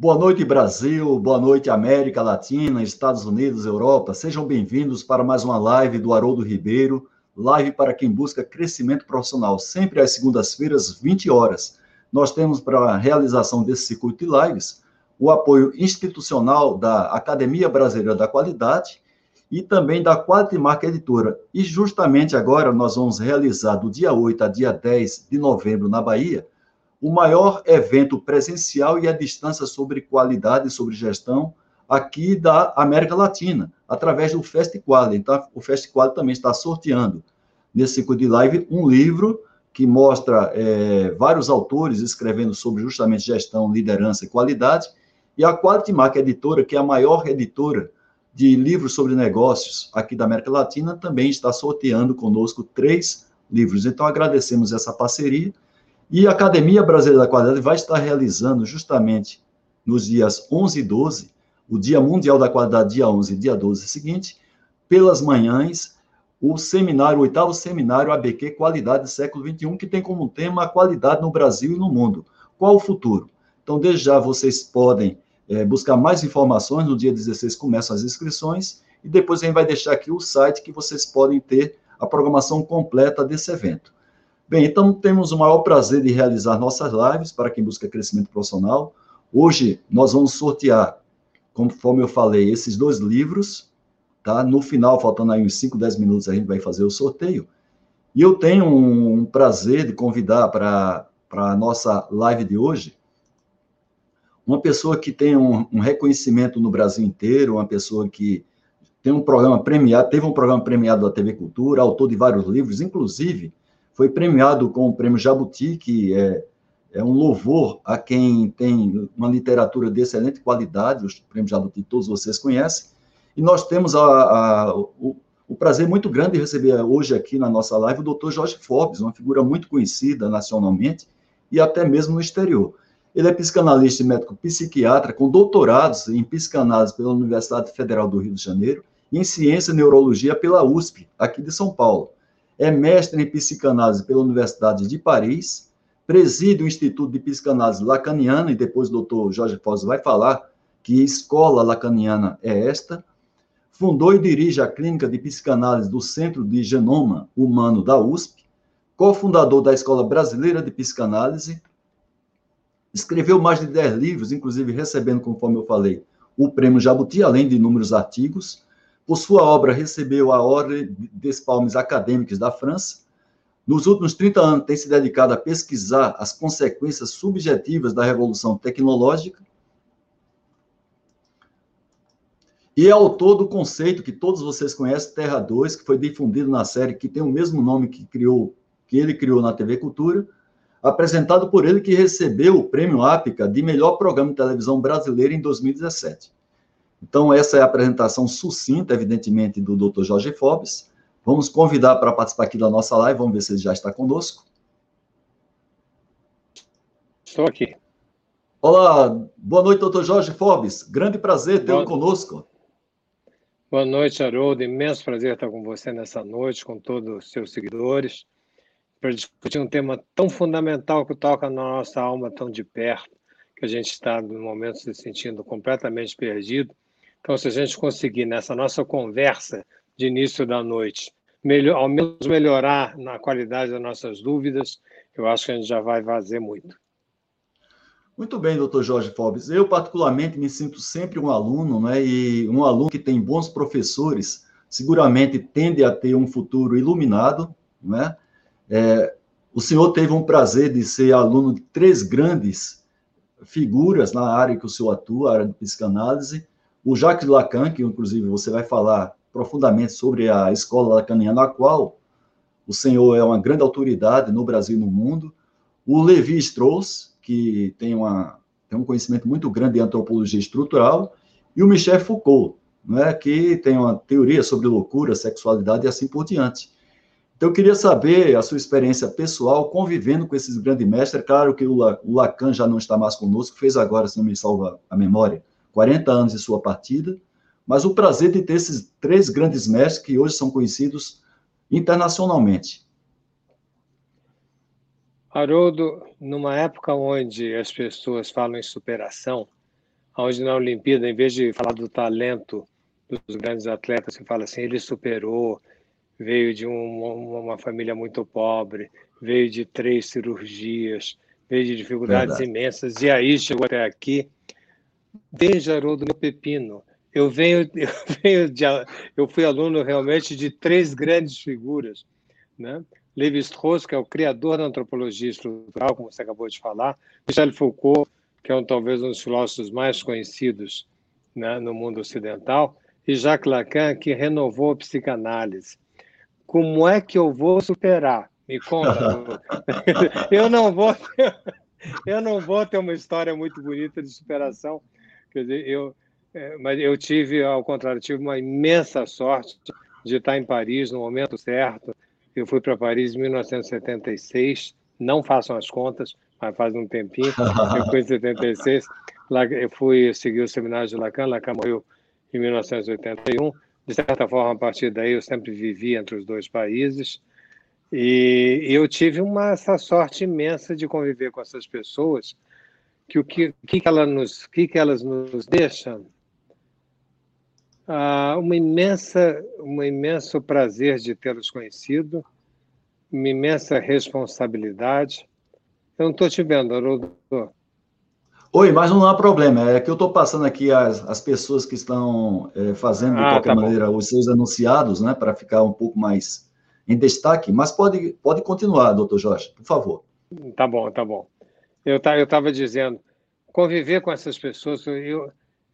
Boa noite, Brasil. Boa noite, América Latina, Estados Unidos, Europa. Sejam bem-vindos para mais uma live do Haroldo Ribeiro. Live para quem busca crescimento profissional, sempre às segundas-feiras, 20 horas. Nós temos para a realização desse circuito de lives o apoio institucional da Academia Brasileira da Qualidade e também da Qualimark Editora. E justamente agora nós vamos realizar, do dia 8 a dia 10 de novembro, na Bahia, o maior evento presencial e à distância sobre qualidade e sobre gestão aqui da América Latina, através do FestQual. Então, o FestQual também está sorteando, nesse ciclo de live, um livro que mostra é, vários autores escrevendo sobre justamente gestão, liderança e qualidade, e a Quality Mark Editora, que é a maior editora de livros sobre negócios aqui da América Latina, também está sorteando conosco três livros. Então, agradecemos essa parceria e a Academia Brasileira da Qualidade vai estar realizando justamente nos dias 11 e 12, o Dia Mundial da Qualidade, dia 11 e dia 12 seguinte, pelas manhãs, o seminário, o oitavo seminário ABQ Qualidade Século XXI, que tem como tema a qualidade no Brasil e no mundo. Qual o futuro? Então, desde já vocês podem é, buscar mais informações, no dia 16 começam as inscrições, e depois a gente vai deixar aqui o site que vocês podem ter a programação completa desse evento. Bem, então temos o maior prazer de realizar nossas lives para quem busca crescimento profissional. Hoje nós vamos sortear, conforme eu falei, esses dois livros, tá? No final, faltando aí uns 5, 10 minutos, a gente vai fazer o sorteio. E eu tenho um prazer de convidar para a nossa live de hoje uma pessoa que tem um, um, reconhecimento no Brasil inteiro, uma pessoa que tem um programa premiado, teve um programa premiado da TV Cultura, autor de vários livros, inclusive foi premiado com o prêmio Jabuti, que é, é um louvor a quem tem uma literatura de excelente qualidade, os prêmios Jabuti todos vocês conhecem, e nós temos a, a, o, o, prazer muito grande de receber hoje aqui na nossa live o doutor Jorge Forbes, uma figura muito conhecida nacionalmente e até mesmo no exterior. Ele é psicanalista e médico psiquiatra com doutorados em psicanálise pela Universidade Federal do Rio de Janeiro e em ciência e neurologia pela USP, aqui de São Paulo é mestre em psicanálise pela Universidade de Paris, preside o Instituto de Psicanálise Lacaniana, e depois o doutor Jorge Foz vai falar que escola lacaniana é esta, fundou e dirige a Clínica de Psicanálise do Centro de Genoma Humano da USP, cofundador da Escola Brasileira de Psicanálise, escreveu mais de 10 livros, inclusive recebendo, conforme eu falei, o prêmio Jabuti, além de inúmeros artigos, por sua obra, recebeu a Ordem des Palmes Acadêmicos da França. Nos últimos 30 anos, tem se dedicado a pesquisar as consequências subjetivas da revolução tecnológica e é autor do conceito que todos vocês conhecem, Terra 2, que foi difundido na série que tem o mesmo nome que criou, que ele criou na TV Cultura, apresentado por ele que recebeu o prêmio APICA de melhor programa de televisão brasileiro em 2017. Então, essa é a apresentação sucinta, evidentemente, do Dr. Jorge Forbes. Vamos convidar para participar aqui da nossa live, vamos ver se ele já está conosco. Estou aqui. Olá, boa noite, doutor Jorge Forbes. Grande prazer tê-lo conosco. Boa noite, Haroldo. Imenso prazer estar com você nessa noite, com todos os seus seguidores, para discutir um tema tão fundamental que toca na nossa alma tão de perto, que a gente está, no momento, se sentindo completamente perdido então, se a gente conseguir nessa nossa conversa de início da noite, melhor, ao menos melhorar na qualidade das nossas dúvidas, eu acho que a gente já vai fazer muito. Muito bem, doutor Jorge Forbes. Eu, particularmente, me sinto sempre um aluno, né? E um aluno que tem bons professores, seguramente tende a ter um futuro iluminado, né? É, o senhor teve um prazer de ser aluno de três grandes figuras na área que o senhor atua, a área de psicanálise, o Jacques Lacan, que inclusive você vai falar profundamente sobre a escola lacaniana, na qual o senhor é uma grande autoridade no Brasil e no mundo. O Levi Strauss, que tem, uma, tem um conhecimento muito grande em antropologia estrutural. E o Michel Foucault, é, que tem uma teoria sobre loucura, sexualidade e assim por diante. Então, eu queria saber a sua experiência pessoal convivendo com esses grandes mestres. Claro que o Lacan já não está mais conosco, fez agora, se não me salva a memória, 40 anos de sua partida, mas o prazer de ter esses três grandes mestres que hoje são conhecidos internacionalmente. Haroldo, numa época onde as pessoas falam em superação, onde na Olimpíada, em vez de falar do talento dos grandes atletas, se fala assim, ele superou, veio de um, uma família muito pobre, veio de três cirurgias, veio de dificuldades Verdade. imensas, e aí chegou até aqui. Veja, Haroldo, meu pepino. Eu venho, eu venho de, eu fui aluno realmente de três grandes figuras, né? Lévi-Strauss, que é o criador da antropologia estrutural, como você acabou de falar, Michel Foucault, que é um, talvez um dos filósofos mais conhecidos né, no mundo ocidental, e Jacques Lacan, que renovou a psicanálise. Como é que eu vou superar? Me conta. eu não vou eu não vou ter uma história muito bonita de superação. Quer dizer, eu, é, mas eu tive, ao contrário, tive uma imensa sorte de estar em Paris no momento certo. Eu fui para Paris em 1976, não façam as contas, mas faz um tempinho. Eu fui em 76, lá, eu fui seguir o seminário de Lacan, Lacan morreu em 1981. De certa forma, a partir daí, eu sempre vivi entre os dois países. E eu tive uma, essa sorte imensa de conviver com essas pessoas, que o que, que, ela nos, que, que elas nos deixam? Ah, uma imensa, um imenso prazer de tê-los conhecido, uma imensa responsabilidade. Eu não estou te vendo, Haroldo. Oi, mas não há problema. É que eu estou passando aqui as, as pessoas que estão é, fazendo, de ah, qualquer tá maneira, os seus anunciados, né, para ficar um pouco mais em destaque. Mas pode, pode continuar, doutor Jorge, por favor. Tá bom, tá bom. Eu estava dizendo, conviver com essas pessoas, eu,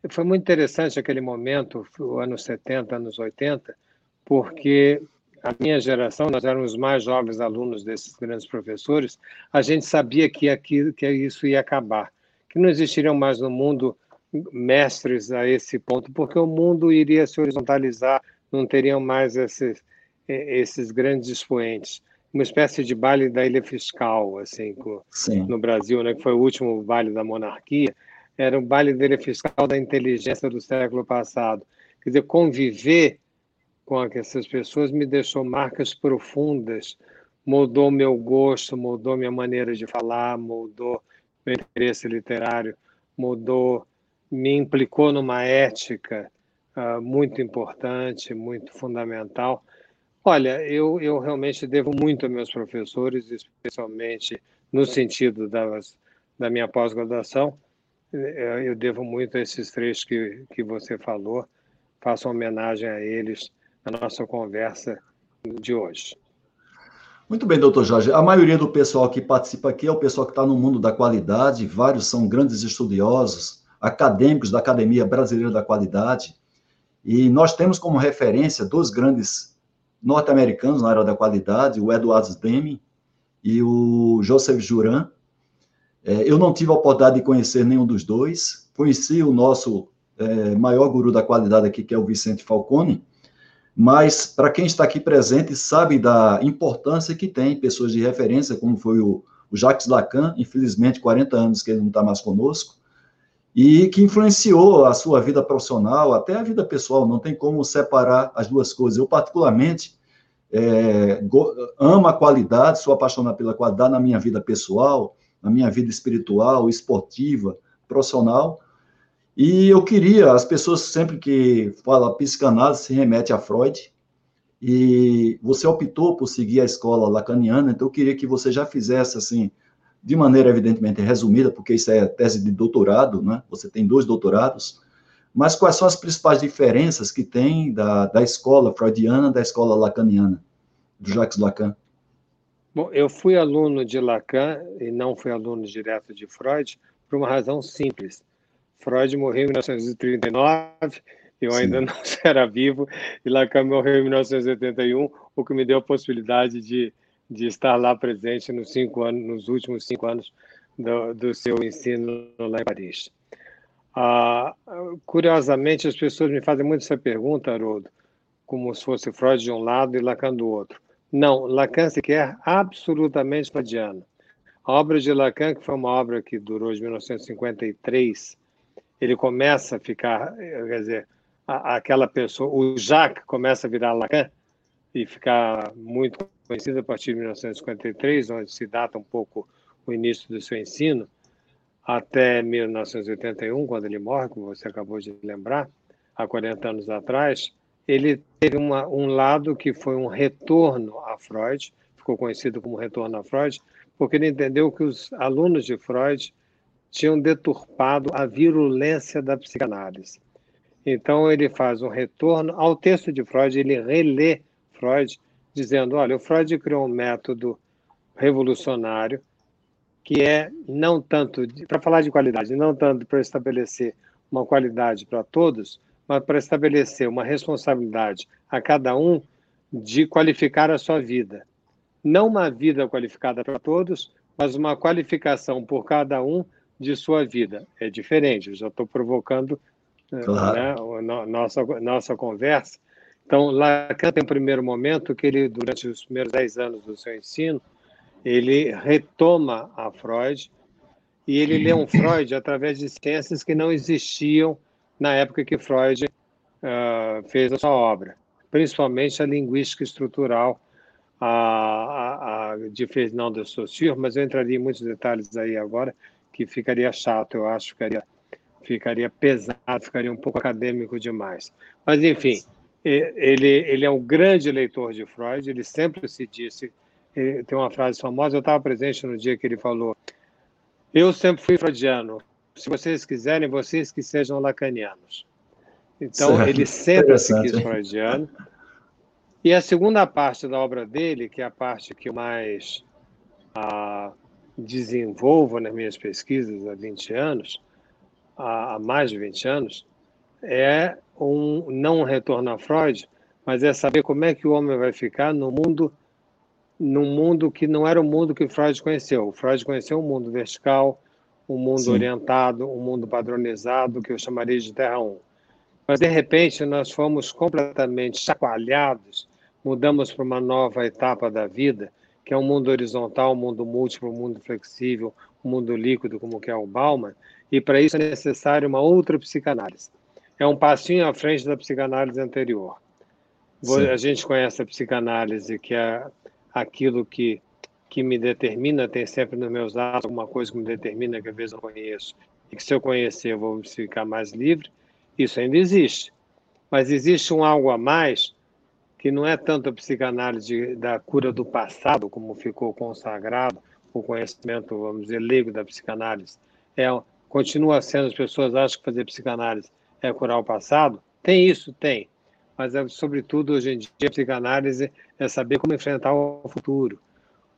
foi muito interessante aquele momento, anos 70, anos 80, porque a minha geração, nós éramos mais jovens alunos desses grandes professores, a gente sabia que, aquilo, que isso ia acabar, que não existiriam mais no mundo mestres a esse ponto, porque o mundo iria se horizontalizar, não teriam mais esses, esses grandes expoentes. Uma espécie de baile da ilha fiscal, assim, no Brasil, né, que foi o último baile da monarquia, era o baile dele fiscal da inteligência do século passado. Quer dizer, conviver com essas pessoas me deixou marcas profundas, mudou meu gosto, mudou minha maneira de falar, mudou meu interesse literário, mudou, me implicou numa ética uh, muito importante, muito fundamental. Olha, eu, eu realmente devo muito a meus professores, especialmente no sentido das, da minha pós-graduação, eu devo muito a esses três que, que você falou. Faço homenagem a eles na nossa conversa de hoje. Muito bem, doutor Jorge. A maioria do pessoal que participa aqui é o pessoal que está no mundo da qualidade, vários são grandes estudiosos, acadêmicos da Academia Brasileira da Qualidade, e nós temos como referência dois grandes norte-americanos na área da qualidade, o Edward Deming e o Joseph Juran, é, eu não tive a oportunidade de conhecer nenhum dos dois. Conheci o nosso é, maior guru da qualidade aqui, que é o Vicente Falcone, mas para quem está aqui presente sabe da importância que tem pessoas de referência, como foi o, o Jacques Lacan, infelizmente 40 anos que ele não está mais conosco, e que influenciou a sua vida profissional, até a vida pessoal, não tem como separar as duas coisas. Eu, particularmente, é, amo a qualidade, sou apaixonado pela qualidade na minha vida pessoal, na minha vida espiritual, esportiva, profissional. E eu queria, as pessoas sempre que falam psicanálise se remete a Freud, e você optou por seguir a escola lacaniana, então eu queria que você já fizesse assim, de maneira evidentemente resumida, porque isso é tese de doutorado, né? Você tem dois doutorados, mas quais são as principais diferenças que tem da, da escola freudiana da escola lacaniana, do Jacques Lacan? Bom, eu fui aluno de Lacan e não fui aluno direto de Freud por uma razão simples. Freud morreu em 1939, eu Sim. ainda não era vivo, e Lacan morreu em 1981, o que me deu a possibilidade de, de estar lá presente nos, cinco anos, nos últimos cinco anos do, do seu ensino lá em Paris. Ah, curiosamente, as pessoas me fazem muito essa pergunta, Haroldo, como se fosse Freud de um lado e Lacan do outro. Não, Lacan sequer absolutamente freudiano. A obra de Lacan, que foi uma obra que durou de 1953, ele começa a ficar, quer dizer, aquela pessoa, o Jacques começa a virar Lacan e ficar muito conhecido a partir de 1953, onde se data um pouco o início do seu ensino. até 1981, quando ele morre, como você acabou de lembrar, há 40 anos atrás, ele teve uma, um lado que foi um retorno a Freud, ficou conhecido como retorno a Freud, porque ele entendeu que os alunos de Freud tinham deturpado a virulência da psicanálise. Então ele faz um retorno ao texto de Freud, ele relê Freud, dizendo: olha, o Freud criou um método revolucionário que é não tanto para falar de qualidade, não tanto para estabelecer uma qualidade para todos, mas para estabelecer uma responsabilidade a cada um de qualificar a sua vida. Não uma vida qualificada para todos, mas uma qualificação por cada um de sua vida. É diferente, eu já estou provocando eh, claro. né, a nossa, nossa conversa. Então, Lacan tem um primeiro momento que ele, durante os primeiros dez anos do seu ensino, ele retoma a Freud e ele lê um Freud através de ciências que não existiam na época que Freud uh, fez a sua obra, principalmente a linguística estrutural a, a, a de Ferdinand de Saussure, mas eu entraria em muitos detalhes aí agora, que ficaria chato, eu acho, ficaria, ficaria pesado, ficaria um pouco acadêmico demais. Mas, enfim, ele, ele é um grande leitor de Freud, ele sempre se disse tem uma frase famosa, eu estava presente no dia que ele falou: Eu sempre fui freudiano. Se vocês quiserem, vocês que sejam lacanianos. Então, certo. ele sempre se quis freudiano. E a segunda parte da obra dele, que é a parte que eu mais ah, desenvolvo nas minhas pesquisas há 20 anos, há mais de 20 anos, é um não um retorno a Freud, mas é saber como é que o homem vai ficar no mundo num mundo que não era o mundo que Freud conheceu. Freud conheceu um mundo vertical, um mundo Sim. orientado, um mundo padronizado, que eu chamaria de Terra 1. Mas, de repente, nós fomos completamente chacoalhados, mudamos para uma nova etapa da vida, que é um mundo horizontal, um mundo múltiplo, um mundo flexível, um mundo líquido, como que é o Bauman, e para isso é necessário uma outra psicanálise. É um passinho à frente da psicanálise anterior. Sim. A gente conhece a psicanálise, que é aquilo que, que me determina, tem sempre nos meus atos alguma coisa que me determina que às vezes eu conheço, e que se eu conhecer eu vou ficar mais livre, isso ainda existe. Mas existe um algo a mais que não é tanto a psicanálise da cura do passado, como ficou consagrado, o conhecimento, vamos dizer, leigo da psicanálise. É, continua sendo, as pessoas acham que fazer psicanálise é curar o passado. Tem isso? Tem mas é, sobretudo hoje em dia a psicanálise é saber como enfrentar o futuro.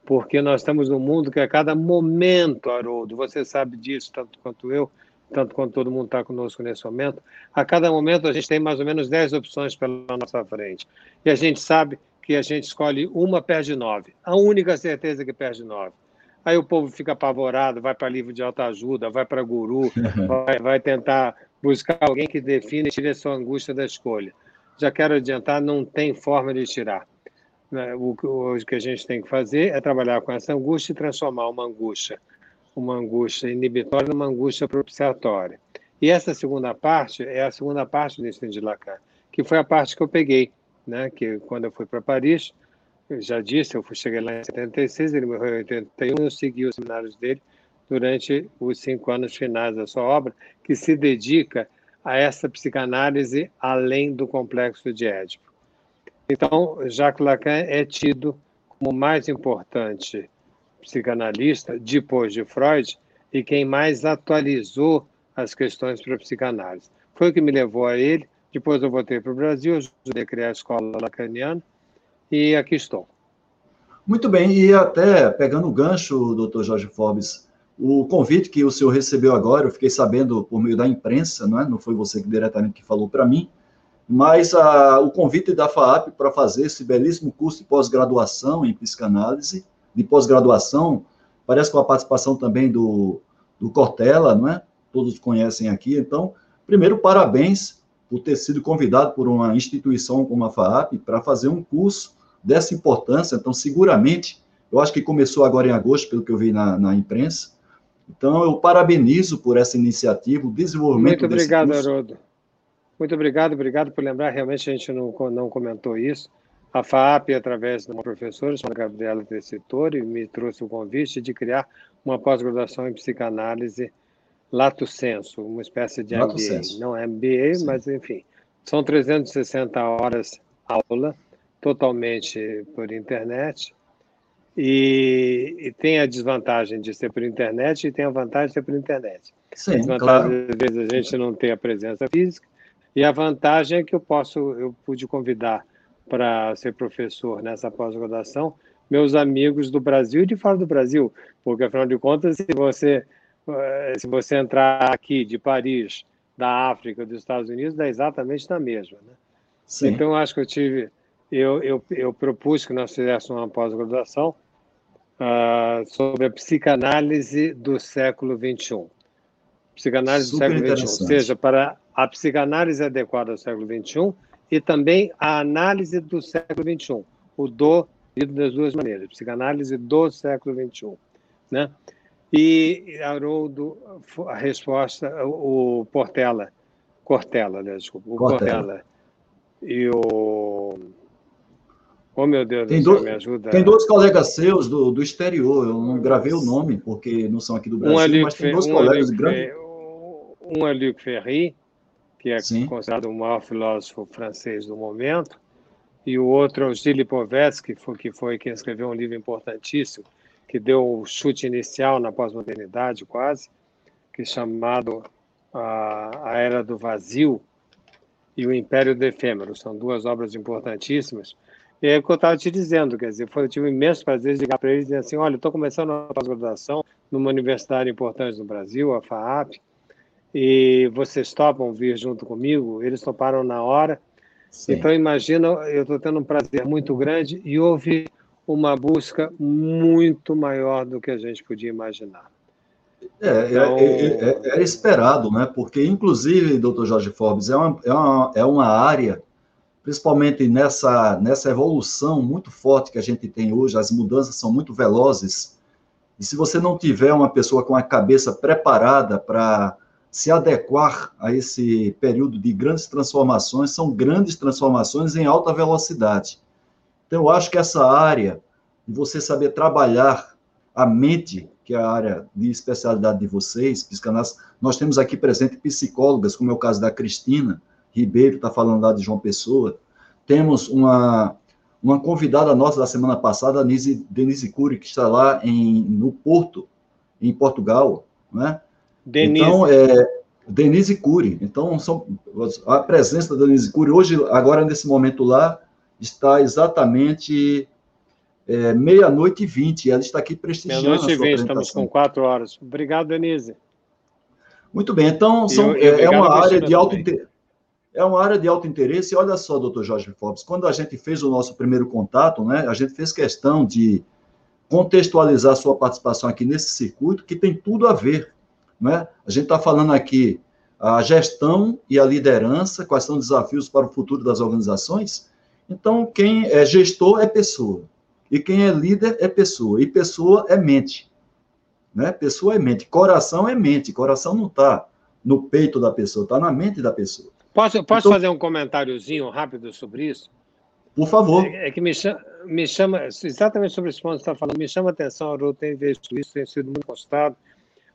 Porque nós estamos num mundo que a cada momento, Haroldo, você sabe disso tanto quanto eu, tanto quanto todo mundo está conosco nesse momento, a cada momento a gente tem mais ou menos 10 opções pela nossa frente. E a gente sabe que a gente escolhe uma, perde nove. A única certeza é que perde nove. Aí o povo fica apavorado, vai para livro de autoajuda, vai para guru, vai, vai tentar buscar alguém que define e tire a sua angústia da escolha já quero adiantar, não tem forma de tirar. Né, o que a gente tem que fazer é trabalhar com essa angústia e transformar uma angústia, uma angústia inibitória numa angústia propiciatória. E essa segunda parte é a segunda parte do ensino de Lacan, que foi a parte que eu peguei, né? Que quando eu fui para Paris, eu já disse, eu fui, cheguei lá em 76, ele morreu em 81, eu segui os seminários dele durante os cinco anos finais da sua obra, que se dedica a essa psicanálise além do complexo de Édipo. Então, Jacques Lacan é tido como o mais importante psicanalista depois de Freud e quem mais atualizou as questões para a psicanálise. Foi o que me levou a ele. Depois eu voltei para o Brasil, ajudei a criar a escola lacaniana e aqui estou. Muito bem, e até pegando o gancho, doutor Jorge Forbes, o convite que o senhor recebeu agora, eu fiquei sabendo por meio da imprensa, não, é? não foi você que diretamente que falou para mim, mas a, o convite da FAAP para fazer esse belíssimo curso de pós-graduação em psicanálise, de pós-graduação, parece com a participação também do, do Cortella, não é? Todos conhecem aqui. Então, primeiro, parabéns por ter sido convidado por uma instituição como a FAAP para fazer um curso dessa importância. Então, seguramente, eu acho que começou agora em agosto, pelo que eu vi na, na imprensa, então, eu parabenizo por essa iniciativa, o desenvolvimento Muito obrigado, Haroldo. Muito obrigado, obrigado por lembrar. Realmente a gente não, não comentou isso. A FAP, através de uma professora chamada Gabriela Tessitori, me trouxe o convite de criar uma pós-graduação em psicanálise lato senso, uma espécie de lato MBA. Senso. Não é MBA, Sim. mas enfim, são 360 horas aula, totalmente por internet. E, e, tem a desvantagem de ser por internet e tem a vantagem de ser por internet. Sim, a desvantagem, claro. às vezes, a gente não ter a presença física, e a vantagem é que eu posso, eu pude convidar para ser professor nessa pós-graduação meus amigos do Brasil e de fora do Brasil, porque afinal de contas, se você eh, se você entrar aqui de Paris, da África, dos Estados Unidos, dá exatamente na mesma, né? Sim. Então acho que eu tive, eu, eu, eu propus que nós fizéssemos uma pós-graduação uh, sobre a psicanálise do século XXI. Psicanálise Super do século XXI, ou seja, para a psicanálise adequada ao século XXI e também a análise do século XXI, o do das duas maneiras, psicanálise do século XXI, né? E Haroldo, a resposta, o Portela, Cortella, né? desculpa, o Cortella. Cortella e o Oh, meu Deus tem do céu, me ajuda. Tem dois colegas seus do, do exterior, eu não gravei o nome, porque não são aqui do Brasil, um mas tem dois um colegas grandes. Um é Luc Ferry, que é Sim. considerado o maior filósofo francês do momento, e o outro é o Gilles Povetsky, que foi, que foi quem escreveu um livro importantíssimo, que deu o chute inicial na pós-modernidade, quase, que é chamado a, a Era do Vazio e o Império do Efêmero. São duas obras importantíssimas. E é o que eu estava te dizendo, quer dizer, foi, eu tive um imenso prazer de ligar para eles e dizer assim, olha, estou começando a pós-graduação numa universidade importante no Brasil, a FAAP, e vocês topam vir junto comigo? Eles toparam na hora. Sim. Então, imagina, eu estou tendo um prazer muito grande e houve uma busca muito maior do que a gente podia imaginar. É, é então... é, é, é, era esperado, né? Porque, inclusive, doutor Jorge Forbes, é uma, é, uma, é uma área, principalmente nessa, nessa evolução muito forte que a gente tem hoje, as mudanças são muito velozes, e se você não tiver uma pessoa com a cabeça preparada para se adequar a esse período de grandes transformações, são grandes transformações em alta velocidade. Então, eu acho que essa área, de você saber trabalhar a mente, que é a área de especialidade de vocês, psicanálise, nós temos aqui presente psicólogas, como é o caso da Cristina Ribeiro, está falando lá de João Pessoa. Temos uma, uma convidada nossa da semana passada, Denise, Denise Cury, que está lá em, no Porto, em Portugal, né? Denise. Então, é, Denise Cury. Então, são, a presença da Denise Cury, hoje, agora, nesse momento lá, está exatamente é, meia-noite e vinte. Ela está aqui prestigiando Meia-noite e vinte, estamos com quatro horas. Obrigado, Denise. Muito bem, então são, eu, eu, é, é uma área de alto interesse. É uma área de alto interesse. Olha só, doutor Jorge Forbes, quando a gente fez o nosso primeiro contato, né, a gente fez questão de contextualizar sua participação aqui nesse circuito, que tem tudo a ver né? A gente está falando aqui a gestão e a liderança, quais são os desafios para o futuro das organizações. Então, quem é gestor é pessoa, e quem é líder é pessoa, e pessoa é mente. Né? Pessoa é mente, coração é mente, coração não está no peito da pessoa, está na mente da pessoa. Posso, posso então, fazer um comentáriozinho rápido sobre isso? Por favor. É, é que me chama, me chama, exatamente sobre esse ponto que você está falando, me chama a atenção, eu tenho visto isso, tem sido muito constado,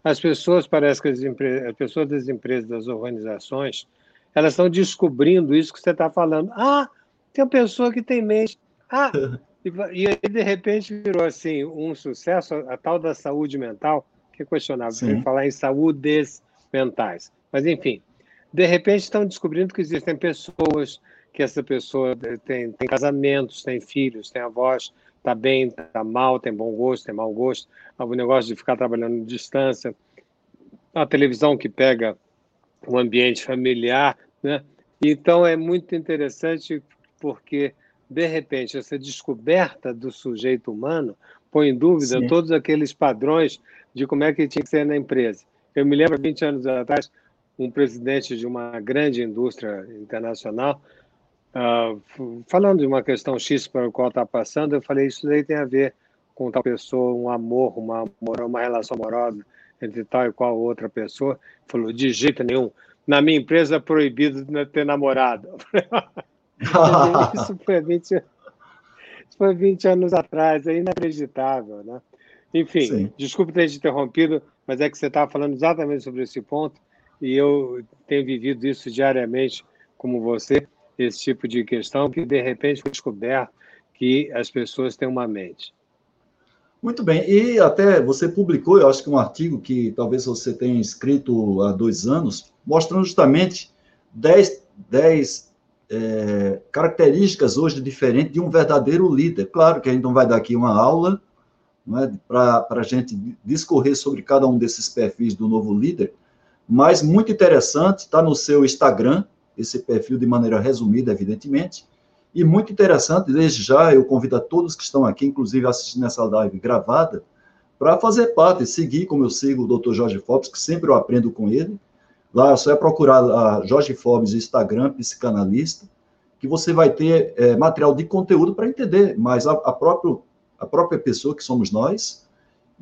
as pessoas, parece que as, as pessoas das empresas, das organizações, elas estão descobrindo isso que você está falando. Ah, tem uma pessoa que tem mente. Ah, e, aí, de repente, virou assim um sucesso, a, a tal da saúde mental, que é questionável, falar em saúdes mentais. Mas, enfim, de repente estão descobrindo que existem pessoas, que essa pessoa tem, tem casamentos, tem filhos, tem avós, está bem, está mal, tem bom gosto, tem mau gosto, o negócio de ficar trabalhando em distância, a televisão que pega o ambiente familiar, né? Então é muito interessante porque de repente essa descoberta do sujeito humano põe em dúvida Sim. todos aqueles padrões de como é que tinha que ser na empresa. Eu me lembro, 20 anos atrás, um presidente de uma grande indústria internacional Uh, falando de uma questão X para o qual está passando, eu falei, isso daí tem a ver com tal pessoa, um amor, uma, uma relação amorosa entre tal e qual outra pessoa. Falou, de jeito nenhum. Na minha empresa é proibido ter namorado. isso foi 20, isso foi 20 anos atrás, é inacreditável, né? Enfim, Sim. desculpe ter te interrompido, mas é que você estava falando exatamente sobre esse ponto e eu tenho vivido isso diariamente, como você, esse tipo de questão que de repente foi descoberto que as pessoas têm uma mente. Muito bem, e até você publicou, eu acho que um artigo que talvez você tenha escrito há dois anos, mostrando justamente 10, 10 é, características hoje diferentes de um verdadeiro líder. Claro que a gente não vai dar aqui uma aula é, para a gente discorrer sobre cada um desses perfis do novo líder, mas muito interessante, está no seu Instagram, esse perfil de maneira resumida, evidentemente, e muito interessante, desde já, eu convido a todos que estão aqui, inclusive assistindo essa live gravada, para fazer parte, seguir como eu sigo o Dr. Jorge Forbes, que sempre eu aprendo com ele. Lá só é procurar a Jorge Forbes Instagram, psicanalista, que você vai ter é, material de conteúdo para entender mais a, a, próprio, a própria pessoa que somos nós,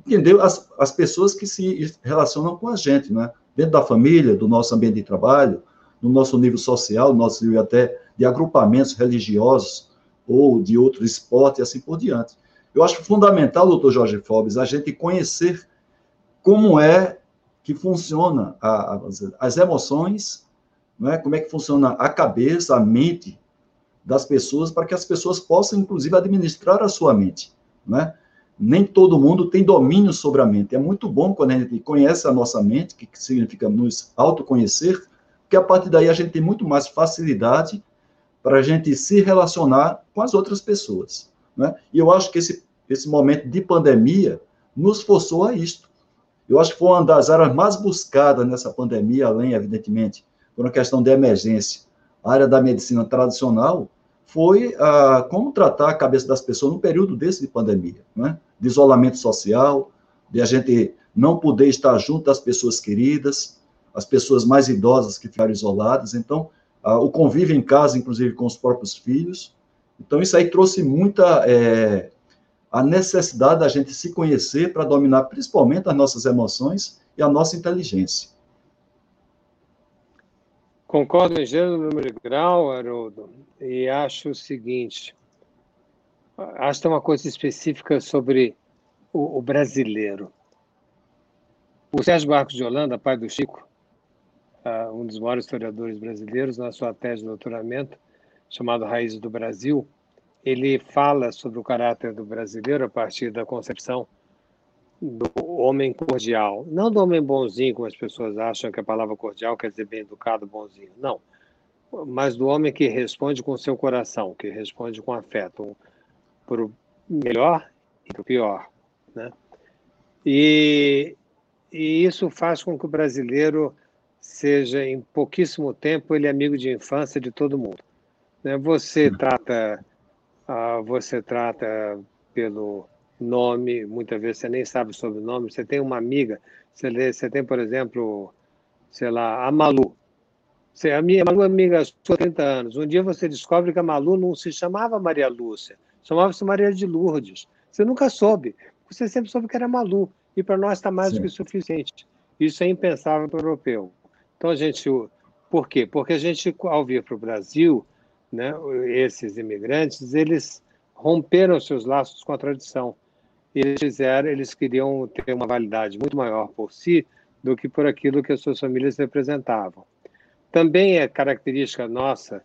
entender as, as pessoas que se relacionam com a gente, né? Dentro da família, do nosso ambiente de trabalho, no nosso nível social, no nosso nível até de agrupamentos religiosos ou de outro esporte e assim por diante. Eu acho fundamental, doutor Jorge Forbes, a gente conhecer como é que funciona a, a, as emoções, é? como é que funciona a cabeça, a mente das pessoas, para que as pessoas possam, inclusive, administrar a sua mente. Não é? Nem todo mundo tem domínio sobre a mente. É muito bom quando a gente conhece a nossa mente, que significa nos autoconhecer, porque a partir daí a gente tem muito mais facilidade para a gente se relacionar com as outras pessoas. Né? E eu acho que esse, esse momento de pandemia nos forçou a isto. Eu acho que foi uma das áreas mais buscadas nessa pandemia, além, evidentemente, por uma questão de emergência. A área da medicina tradicional foi ah, como tratar a cabeça das pessoas no período desse de pandemia, né? de isolamento social, de a gente não poder estar junto das pessoas queridas, as pessoas mais idosas que ficaram isoladas. Então, uh, o convívio em casa, inclusive com os próprios filhos. Então, isso aí trouxe muita é, a necessidade da gente se conhecer para dominar principalmente as nossas emoções e a nossa inteligência. Concordo em gênero, número e grau, Haroldo, e acho o seguinte, acho que tem uma coisa específica sobre o, o brasileiro. O Sérgio Marcos de Holanda, pai do Chico, uh, um dos maiores historiadores brasileiros, na sua tese de doutoramento, chamado Raízes do Brasil, ele fala sobre o caráter do brasileiro a partir da concepção do homem cordial. Não do homem bonzinho, como as pessoas acham que a palavra cordial quer dizer bem educado, bonzinho. Não. Mas do homem que responde com seu coração, que responde com afeto, para o melhor e para o pior. Né? E, e isso faz com que o brasileiro seja em pouquíssimo tempo ele é amigo de infância de todo mundo. Né? Você trata uh, você trata pelo nome, muitas vezes você nem sabe o sobrenome. Você tem uma amiga, você, lê, você tem, por exemplo, sei lá, a Malu. Você, a minha Malu é amiga sua 30 anos. Um dia você descobre que a Malu não se chamava Maria Lúcia, chamava-se Maria de Lourdes. Você nunca soube. Você sempre soube que era Malu. E para nós está mais Sim. do que suficiente. Isso é impensável para o europeu. Então, a gente. Por quê? Porque a gente, ao vir para o Brasil, né, esses imigrantes, eles romperam seus laços com a tradição. Eles fizeram, eles queriam ter uma validade muito maior por si do que por aquilo que as suas famílias representavam. Também é característica nossa,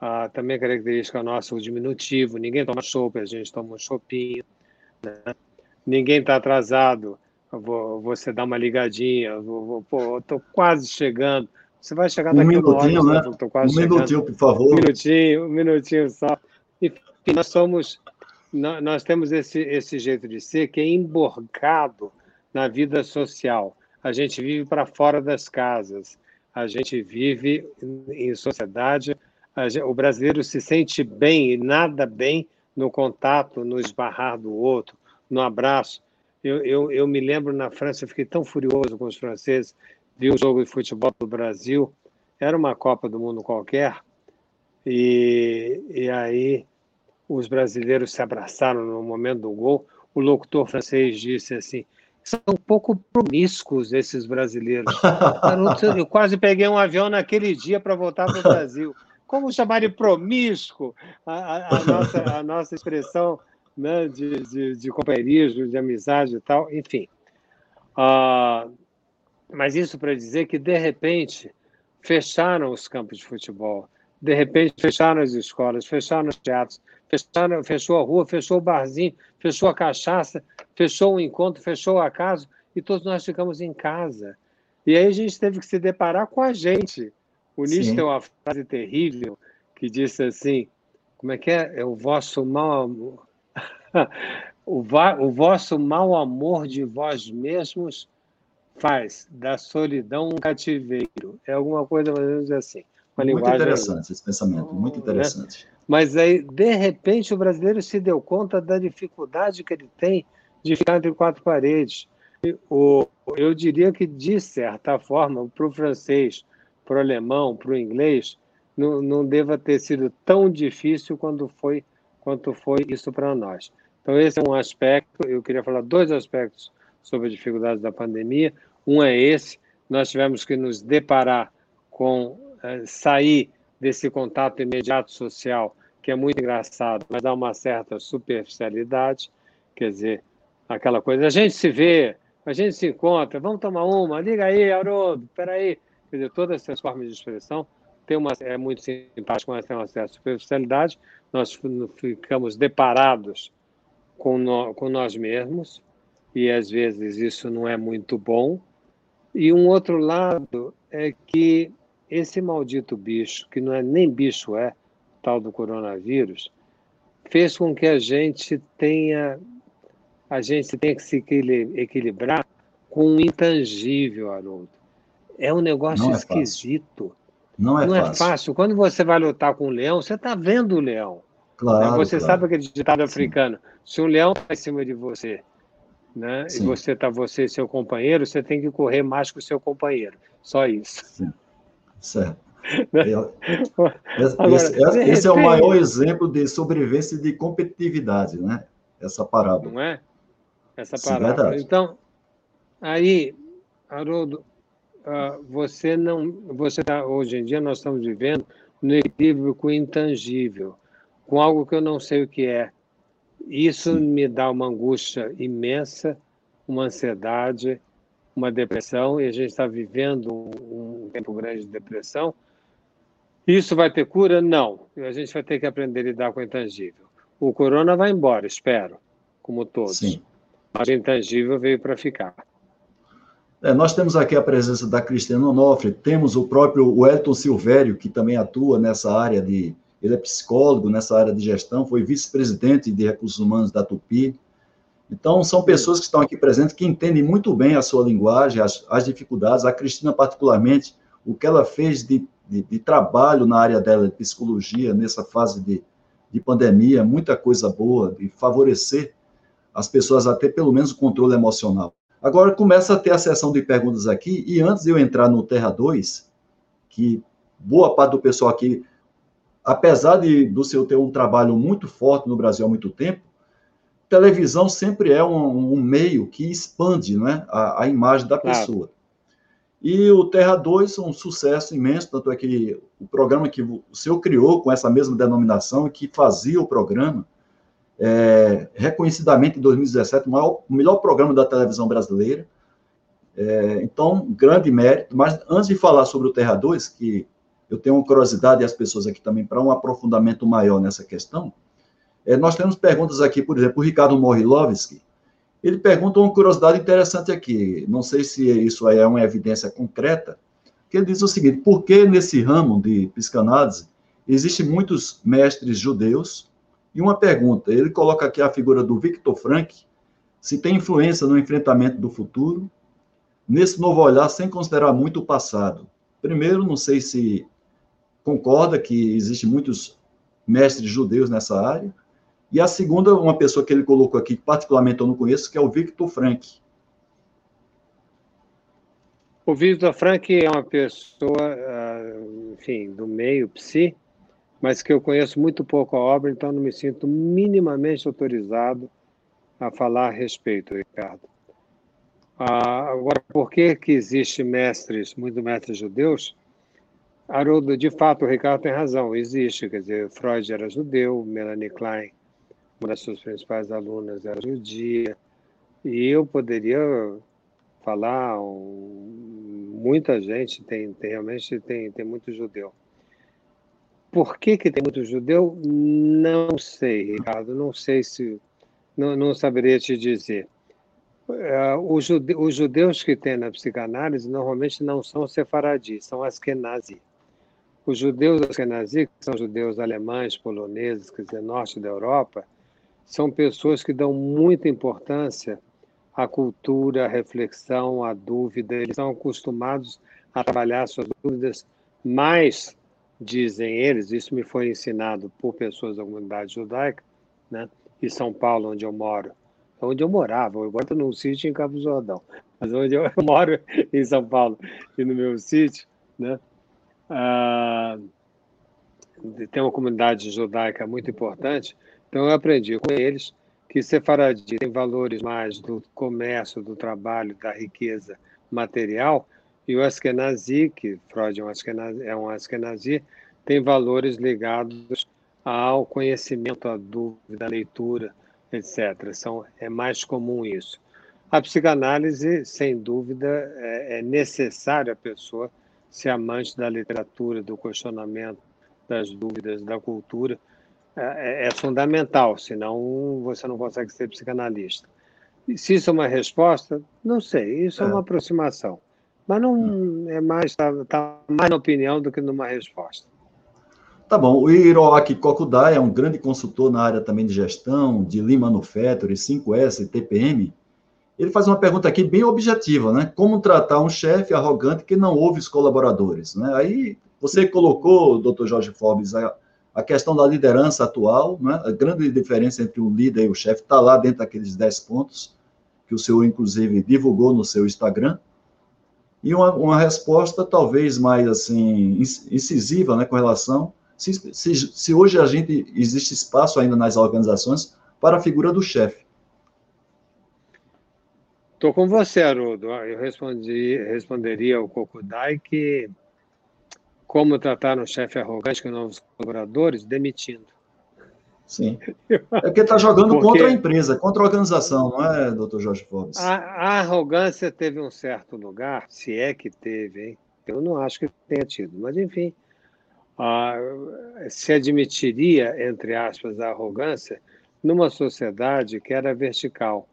ah, também é característica nossa o diminutivo. Ninguém toma chopp, a gente toma um chopinho. Né? Ninguém está atrasado, vou, você dá uma ligadinha, vou, vou, pô, estou quase chegando. Você vai chegar um minutinho, hora, né? Quase um chegando. minutinho, por favor. Um minutinho, um minutinho só. Enfim, nós somos, nós temos esse, esse jeito de ser que é emborcado na vida social. A gente vive para fora das casas, a gente vive em sociedade. Gente, o brasileiro se sente bem e nada bem no contato, no esbarrar do outro, no abraço. Eu, eu, eu me lembro na França, eu fiquei tão furioso com os franceses, vi um jogo de futebol do Brasil, era uma Copa do Mundo qualquer, e, e aí os brasileiros se abraçaram no momento do gol. O locutor francês disse assim: são um pouco promíscuos esses brasileiros. Eu quase peguei um avião naquele dia para voltar para o Brasil. Como chamar de promíscuo? A, a, a, nossa, a nossa expressão né, de, de, de companheirismo, de amizade e tal, enfim. Ah, mas isso para dizer que, de repente, fecharam os campos de futebol, de repente fecharam as escolas, fecharam os teatros, fecharam, fechou a rua, fechou o barzinho, fechou a cachaça, fechou o encontro, fechou a casa, e todos nós ficamos em casa. E aí a gente teve que se deparar com a gente. O Nietzsche tem uma frase terrível que disse assim, como é que é? É o vosso mal amor. o, o vosso mau amor de vós mesmos faz da solidão um cativeiro. É alguma coisa mais ou menos assim. Muito linguagem... interessante esse pensamento, muito né? interessante. Né? Mas aí, de repente, o brasileiro se deu conta da dificuldade que ele tem de ficar entre quatro paredes. O, eu diria que, de certa forma, para o francês, para o alemão, para o inglês, não, não deva ter sido tão difícil quando foi, quanto foi isso para nós. Então, esse é um aspecto, eu queria falar dois aspectos sobre as dificuldades da pandemia. Um é esse, nós tivemos que nos deparar com eh, sair desse contato imediato social, que é muito engraçado, mas dá uma certa superficialidade, quer dizer, aquela coisa, a gente se vê, a gente se encontra, vamos tomar uma, liga aí, Haroldo, espera aí. Quer dizer, todas essas formas de expressão tem uma, é muito simpático, mas tem uma certa superficialidade. Nós ficamos deparados com, no, com nós mesmos, e às vezes isso não é muito bom. E um outro lado é que esse maldito bicho, que não é nem bicho, é tal do coronavírus, fez com que a gente tenha a gente tenha que se equilibrar com o intangível, Haroldo. É um negócio não é esquisito. Não, é, não fácil. é fácil. Quando você vai lutar com um leão, você está vendo o leão. Claro, você claro. sabe aquele ditado africano: se um leão está em cima de você, né, e você está você e seu companheiro, você tem que correr mais que o seu companheiro. Só isso. Sim. Certo. esse, Agora, esse, repente, esse, é o maior exemplo de sobrevivência e de competitividade, né? Essa parábola. Não é? Essa parábola. Sim, então, aí, Haroldo, uh, você não, você tá, hoje em dia nós estamos vivendo no equilíbrio com o intangível, com algo que eu não sei o que é. Isso Sim. me dá uma angústia imensa, uma ansiedade, uma depressão, e a gente está vivendo um, tempo grande de depressão. Isso vai ter cura? Não. A gente vai ter que aprender a lidar com o intangível. O corona vai embora, espero, como todos. Sim. Mas o intangível veio para ficar. É, nós temos aqui a presença da Cristiana Onofre, temos o próprio Wellington Silvério, que também atua nessa área de. Ele é psicólogo nessa área de gestão, foi vice-presidente de recursos humanos da Tupi, então, são pessoas que estão aqui presentes que entendem muito bem a sua linguagem, as, as dificuldades. A Cristina, particularmente, o que ela fez de, de, de, trabalho na área dela de psicologia, nessa fase de, de pandemia, muita coisa boa, de favorecer as pessoas a ter pelo menos o controle emocional. Agora começa a ter a sessão de perguntas aqui, e antes de eu entrar no Terra 2, que boa parte do pessoal aqui, apesar de do seu ter um trabalho muito forte no Brasil há muito tempo, televisão sempre é um, um meio que expande né, a, a imagem da pessoa. E o Terra 2 é um sucesso imenso, tanto é que o programa que o senhor criou com essa mesma denominação, que fazia o programa, é, reconhecidamente em 2017, o, maior, o melhor programa da televisão brasileira. É, então, grande mérito. Mas antes de falar sobre o Terra 2, que eu tenho uma curiosidade e as pessoas aqui também para um aprofundamento maior nessa questão, é, nós temos perguntas aqui, por exemplo, o Ricardo Morilovski, ele pergunta uma curiosidade interessante aqui, não sei se isso é uma evidência concreta, que ele diz o seguinte, por que nesse ramo de psicanálise existem muitos mestres judeus? E uma pergunta, ele coloca aqui a figura do Victor Frank, se tem influência no enfrentamento do futuro, nesse novo olhar, sem considerar muito o passado. Primeiro, não sei se concorda que existem muitos mestres judeus nessa área, e a segunda, uma pessoa que ele colocou aqui, que particularmente eu não conheço, que é o Victor Frank. O Victor Frank é uma pessoa, ah, enfim, do meio psi, mas que eu conheço muito pouco a obra, então não me sinto minimamente autorizado a falar a respeito, Ricardo. Ah, agora, por que, que existe mestres, muitos mestres judeus? Haroldo, de fato, o Ricardo tem razão, existe. Quer dizer, Freud era judeu, Melanie Klein uma das suas principais alunas era judia, e eu poderia falar, muita gente tem, tem, realmente tem, tem muito judeu. Por que, que tem muito judeu? Não sei, Ricardo, não sei se. Não, não saberia te dizer. Uh, jude, os, judeus que tem na psicanálise normalmente não são sefaradis, são askenazi. Os judeus askenazi, que são judeus alemães, poloneses, quer dizer, norte da Europa, são pessoas que dão muita importância à cultura, à reflexão, à dúvida. Eles são acostumados a trabalhar suas dúvidas mais, dizem eles, isso me foi ensinado por pessoas da comunidade judaica, né? em São Paulo, onde eu moro, onde eu morava, agora estou num sítio em do Jordão, mas onde eu moro em São Paulo e no meu sítio, né? Ah, tem uma comunidade judaica muito importante, então eu aprendi com eles que Sefaradi tem valores mais do comércio, do trabalho, da riqueza material, e o Askenazi, que Freud é um Askenazi, é um Askenazi tem valores ligados ao conhecimento, à dúvida, à leitura, etc. São, é mais comum isso. A psicanálise, sem dúvida, é, é necessário a pessoa ser amante da literatura, do questionamento, das dúvidas, da cultura, é, é, é, fundamental, senão você não consegue ser psicanalista. E se isso é uma resposta, não sei, isso é, é uma aproximação. Mas não é mais, está tá mais na opinião do que numa resposta. Tá bom. O Hiroaki Kokudai é um grande consultor na área também de gestão, de Lean Manufacturing, 5S, TPM. Ele faz uma pergunta aqui bem objetiva, né? Como tratar um chefe arrogante que não ouve os colaboradores, né? Aí você colocou, doutor Jorge Forbes, a, a questão da liderança atual, né? a grande diferença entre o líder e o chefe está lá dentro daqueles 10 pontos, que o senhor, inclusive, divulgou no seu Instagram, e uma, uma resposta talvez mais, assim, incisiva, né, com relação, se, se, se hoje a gente, existe espaço ainda nas organizações para a figura do chefe. Estou com você, Haroldo. Eu respondi, responderia ao Kokudai que como tratar um chefe arrogante com novos colaboradores? Demitindo. Sim. É porque está jogando porque contra a empresa, contra a organização, não é, doutor Jorge Forbes? A, a, arrogância teve um certo lugar, se é que teve, hein? Eu não acho que tenha tido, mas enfim. se admitiria, entre aspas, a arrogância numa sociedade que era vertical.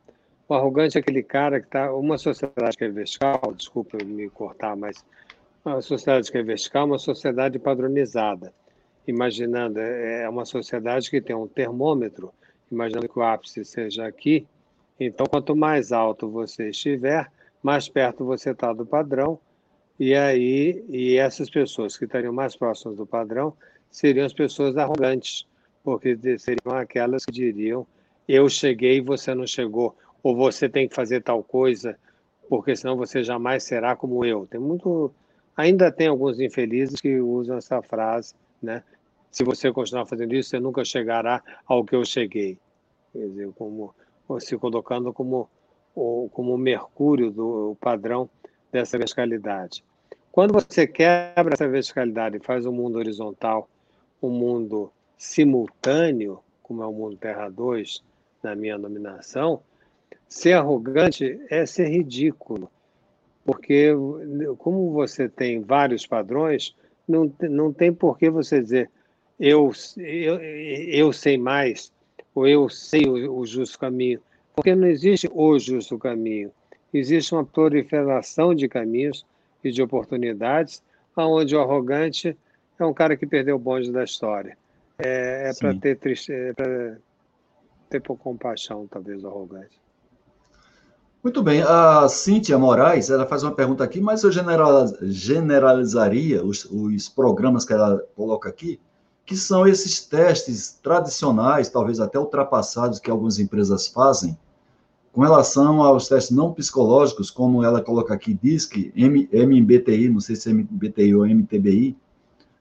O arrogante é aquele cara que está. Uma sociedade que é vertical, desculpa me cortar, mas a sociedade que é vertical é uma sociedade padronizada. Imaginando, é, é uma sociedade que tem um termômetro, imaginando que o ápice seja aqui. Então, quanto mais alto você estiver, mais perto você está do padrão. E aí, e essas pessoas que estariam mais próximas do padrão seriam as pessoas arrogantes, porque seriam aquelas que diriam: eu cheguei e você não chegou, ou você tem que fazer tal coisa, porque senão você jamais será como eu. Tem muito Ainda tem alguns infelizes que usam essa frase, né? Se você continuar fazendo isso, você nunca chegará ao que eu cheguei. Quer dizer, como se colocando como o como mercúrio do padrão dessa verticalidade. Quando você quebra essa verticalidade e faz um mundo horizontal, um mundo simultâneo, como é o mundo Terra 2, na minha nominação, ser arrogante é ser ridículo porque como você tem vários padrões, não, não tem por que você dizer eu, eu, eu sei mais ou eu sei o, o justo caminho, porque não existe o justo caminho. Existe uma proliferação de caminhos e de oportunidades, onde o arrogante é um cara que perdeu o bonde da história. É, é para ter triste, é para ter por compaixão, talvez, o arrogante. Muito bem, a Cíntia Moraes, ela faz uma pergunta aqui, mas eu generalizaria os, os programas que ela coloca aqui, que são esses testes tradicionais, talvez até ultrapassados, que algumas empresas fazem, com relação aos testes não psicológicos, como ela coloca aqui, DISC, MBTI, não sei se é MBTI ou MTBI,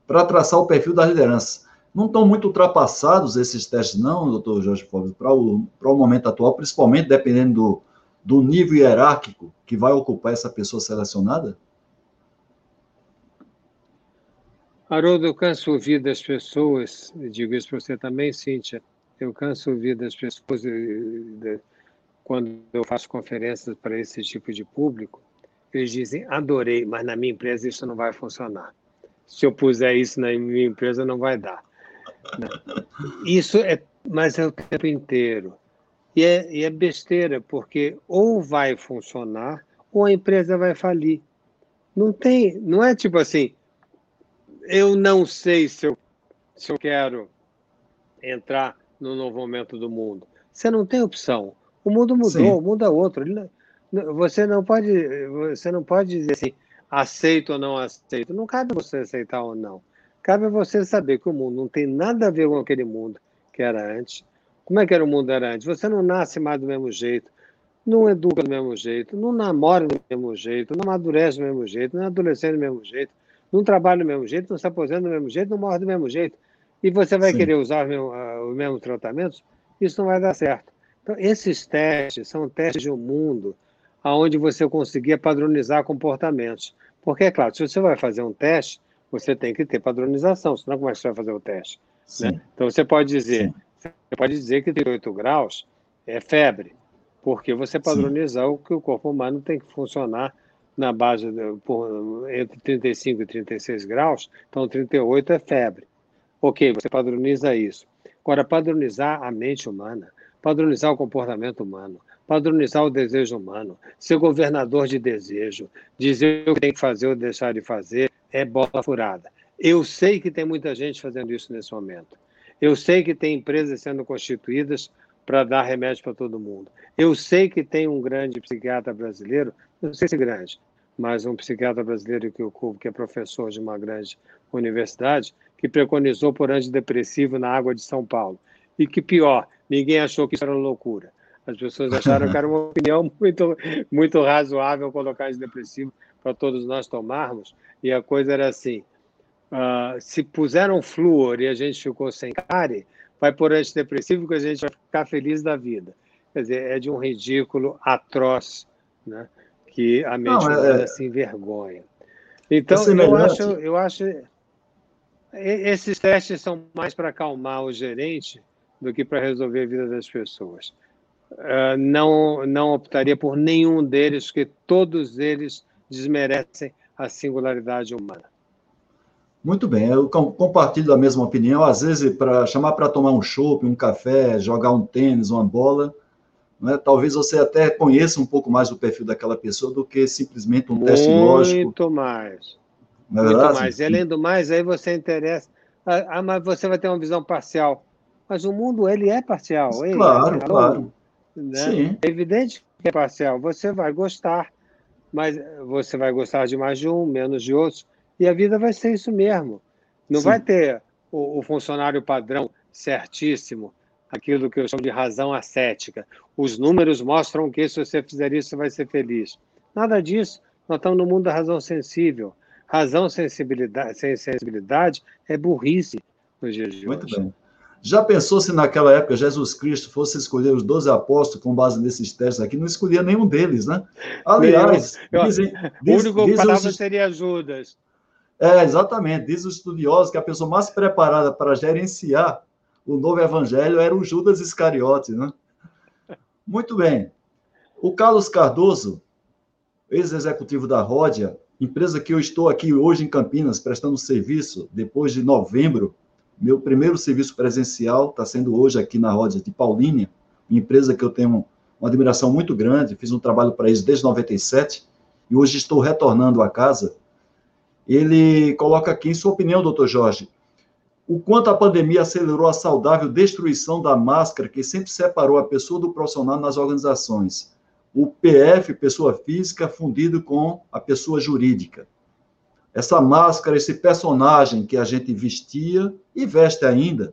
para traçar o perfil da liderança. Não estão muito ultrapassados esses testes, não, doutor Jorge Forbes, para o, para o momento atual, principalmente dependendo do, do nível hierárquico que vai ocupar essa pessoa selecionada? Haroldo, eu canso ouvir das pessoas, digo isso para você também, Cíntia, Eu canso ouvir das pessoas, quando eu faço conferências para esse tipo de público, eles dizem: adorei, mas na minha empresa isso não vai funcionar. Se eu puser isso na minha empresa, não vai dar. Isso é, mas é o tempo inteiro. E é, e é besteira, porque ou vai funcionar ou a empresa vai falir. Não tem, não é tipo assim, eu não sei se eu, se eu quero entrar no novo momento do mundo. Você não tem opção. O mundo mudou, Sim. o mundo é outro. Você não pode, você não pode dizer assim, aceito ou não aceito. Não cabe você aceitar ou não. Cabe você saber que o mundo não tem nada a ver com aquele mundo que era antes. Como é que era o mundo era antes? Você não nasce mais do mesmo jeito, não educa do mesmo jeito, não namora do mesmo jeito, não amadurece do mesmo jeito, não adolescente do mesmo jeito, não trabalha do mesmo jeito, não se aposenta do mesmo jeito, não morre do mesmo jeito. E você vai Sim. querer usar os mesmos, uh, os mesmos tratamentos? Isso não vai dar certo. Então, esses testes são testes de um mundo onde você conseguia padronizar comportamentos. Porque, é claro, se você vai fazer um teste, você tem que ter padronização, senão como é que você vai fazer o teste? Né? Então, você pode dizer, você pode dizer que 38 graus é febre, porque você padronizou que o corpo humano tem que funcionar na base de, por, entre 35 e 36 graus, então 38 é febre. Ok, você padroniza isso. Agora, padronizar a mente humana, padronizar o comportamento humano, padronizar o desejo humano, ser governador de desejo, dizer o que tem que fazer ou deixar de fazer, é bola furada. Eu sei que tem muita gente fazendo isso nesse momento. Eu sei que tem empresas sendo constituídas para dar remédio para todo mundo. Eu sei que tem um grande psiquiatra brasileiro, não sei se grande, mas um psiquiatra brasileiro que ocupa, que é professor de uma grande universidade, que preconizou por antidepressivo na água de São Paulo. E que pior, ninguém achou que isso era loucura. As pessoas acharam que era uma opinião muito, muito razoável colocar antidepressivo para todos nós tomarmos. E a coisa era assim: uh, se puseram flúor e a gente ficou sem cárie, vai por antidepressivo que a gente vai ficar feliz da vida. Quer dizer, é de um ridículo atroz, né? que a mente Não, é... humana se envergonha. Então, eu acho, eu acho. Esses testes são mais para acalmar o gerente do que para resolver a vida das pessoas. Uh, não, não optaria por nenhum deles, porque todos eles desmerecem a singularidade humana. Muito bem, eu compartilho da mesma opinião. Às vezes, para chamar para tomar um chopp, um café, jogar um tênis, uma bola, né, talvez você até conheça um pouco mais o perfil daquela pessoa do que simplesmente um Muito teste lógico. Muito mais. Não é Muito verdade? mais. E além do mais, aí você interessa. Ah, ah, mas você vai ter uma visão parcial. Mas o mundo, ele é parcial. Claro, ele, claro. Né? Sim. É evidente que é parcial. Você vai gostar, mas você vai gostar de mais de um, menos de outros, e a vida vai ser isso mesmo. Não Sim. vai ter o, o, funcionário padrão certíssimo, aquilo que eu chamo de razão ascética. Os números mostram que se você fizer isso, você vai ser feliz. Nada disso. Nós estamos no mundo da razão sensível. Razão sensibilidade, sem sensibilidade é burrice nos dias de Muito hoje. Bem. Já pensou se naquela época Jesus Cristo fosse escolher os 12 apóstolos com base nesses testes aqui? Não escolhia nenhum deles, né? Aliás, dizem, diz, o único diz palavra os... seria Judas. É, exatamente. Diz os estudiosos que a pessoa mais preparada para gerenciar o novo evangelho era o Judas Iscariote, né? Muito bem. O Carlos Cardoso, ex-executivo da Ródia, empresa que eu estou aqui hoje em Campinas prestando serviço desde de novembro meu primeiro serviço presencial está sendo hoje aqui na Roda de Paulínia, empresa que eu tenho uma admiração muito grande, fiz um trabalho para eles desde 97 e hoje estou retornando à casa. Ele coloca aqui, em sua opinião, doutor Jorge, o quanto a pandemia acelerou a saudável destruição da máscara que sempre separou a pessoa do profissional nas organizações. O PF, pessoa física, fundido com a pessoa jurídica essa máscara, esse personagem que a gente vestia e veste ainda.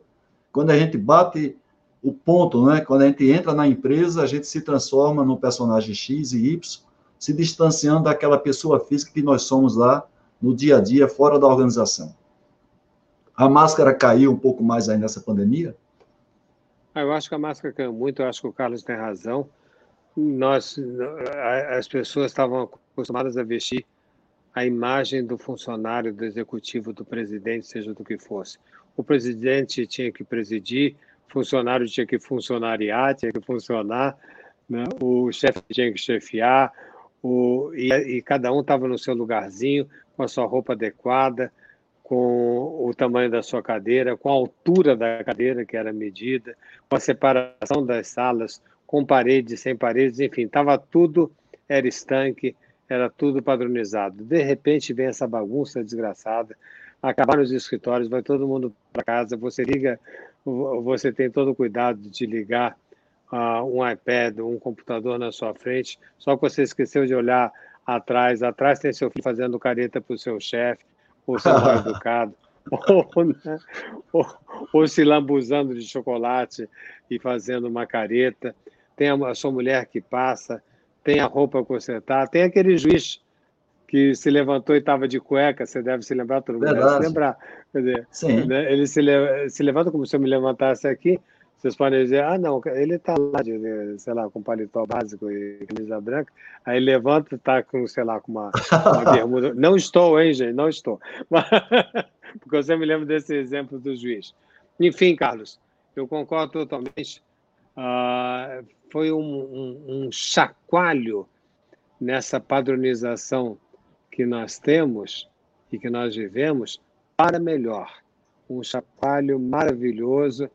Quando a gente bate o ponto, né? Quando a gente entra na empresa, a gente se transforma no personagem X e Y, se distanciando daquela pessoa física que nós somos lá no dia a dia, fora da organização. A máscara caiu um pouco mais aí nessa pandemia? Ah, eu acho que a máscara caiu muito, eu acho que o Carlos tem razão. Nós, as pessoas estavam acostumadas a vestir a imagem do funcionário, do executivo, do presidente, seja do que fosse. O presidente tinha que presidir, funcionário tinha que funcionariar, tinha que funcionar, né? o chefe tinha que chefiar, o, e, e cada um estava no seu lugarzinho, com a sua roupa adequada, com o tamanho da sua cadeira, com a altura da cadeira que era medida, com a separação das salas, com paredes, sem paredes, enfim, estava tudo, era estanque, era tudo padronizado. De repente vem essa bagunça desgraçada, acabaram os escritórios, vai todo mundo para casa, você liga, você tem todo o cuidado de ligar uh, um iPad, um computador na sua frente, só que você esqueceu de olhar atrás, atrás tem seu filho fazendo careta para o seu chefe, ou sendo mal educado, ou, né, ou, ou se lambuzando de chocolate e fazendo uma careta, tem a sua mulher que passa, tem a roupa consertada, tem aquele juiz que se levantou e estava de cueca, você deve se lembrar, todo mundo deve se lembrar. Quer dizer. Né, ele se, se levanta como se eu me levantasse aqui, vocês podem dizer, ah, não, ele está lá, de, sei lá, com paletó básico e camisa branca, aí levanta e está com, sei lá, com uma, uma bermuda. Não estou, hein, gente, não estou. Porque você me lembra desse exemplo do juiz. Enfim, Carlos, eu concordo totalmente. Uh, foi um, um, um chacoalho nessa padronização que nós temos e que nós vivemos para melhor. Um chacoalho maravilhoso,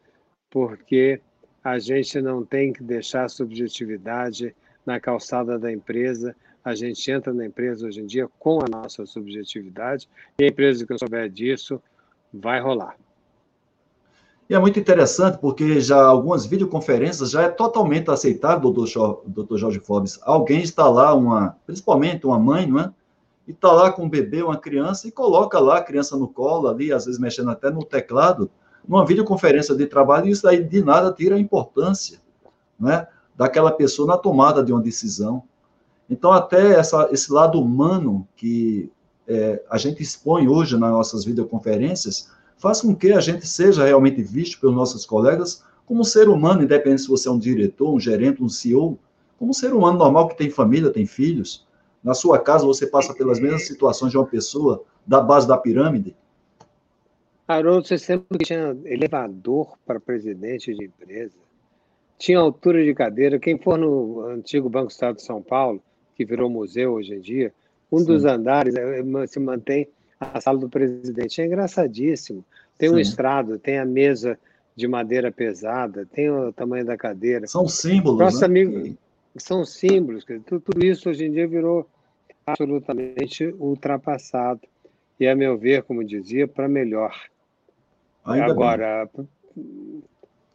porque a gente não tem que deixar a subjetividade na calçada da empresa. A gente entra na empresa hoje em dia com a nossa subjetividade, e a empresa que não souber disso vai rolar. E é muito interessante porque já algumas videoconferências já é totalmente aceitável, doutor, doutor Jorge Forbes. Alguém está lá, uma, principalmente uma mãe, não é? E está lá com um bebê, uma criança, e coloca lá a criança no colo ali, às vezes mexendo até no teclado, numa videoconferência de trabalho, isso aí de nada tira a importância não é? daquela pessoa na tomada de uma decisão. Então, até essa, esse lado humano que é, a gente expõe hoje nas nossas videoconferências, faz com que a gente seja realmente visto pelos nossos colegas como um ser humano, independente se você é um diretor, um gerente, um CEO, como um ser humano normal que tem família, tem filhos. Na sua casa você passa pelas mesmas situações de uma pessoa da base da pirâmide. Haroldo, você sempre tinha elevador para presidente de empresa, tinha altura de cadeira. Quem for no antigo Banco Estado de São Paulo, que virou museu hoje em dia, um Sim. dos andares eh, se mantém a sala do presidente. É engraçadíssimo. Tem Sim. um estrado, tem a mesa de madeira pesada, tem o tamanho da cadeira. São símbolos. Nosso né? amigo, são símbolos. Tudo isso hoje em dia virou absolutamente ultrapassado. E, a meu ver, como dizia, para melhor. Ainda Agora, bem.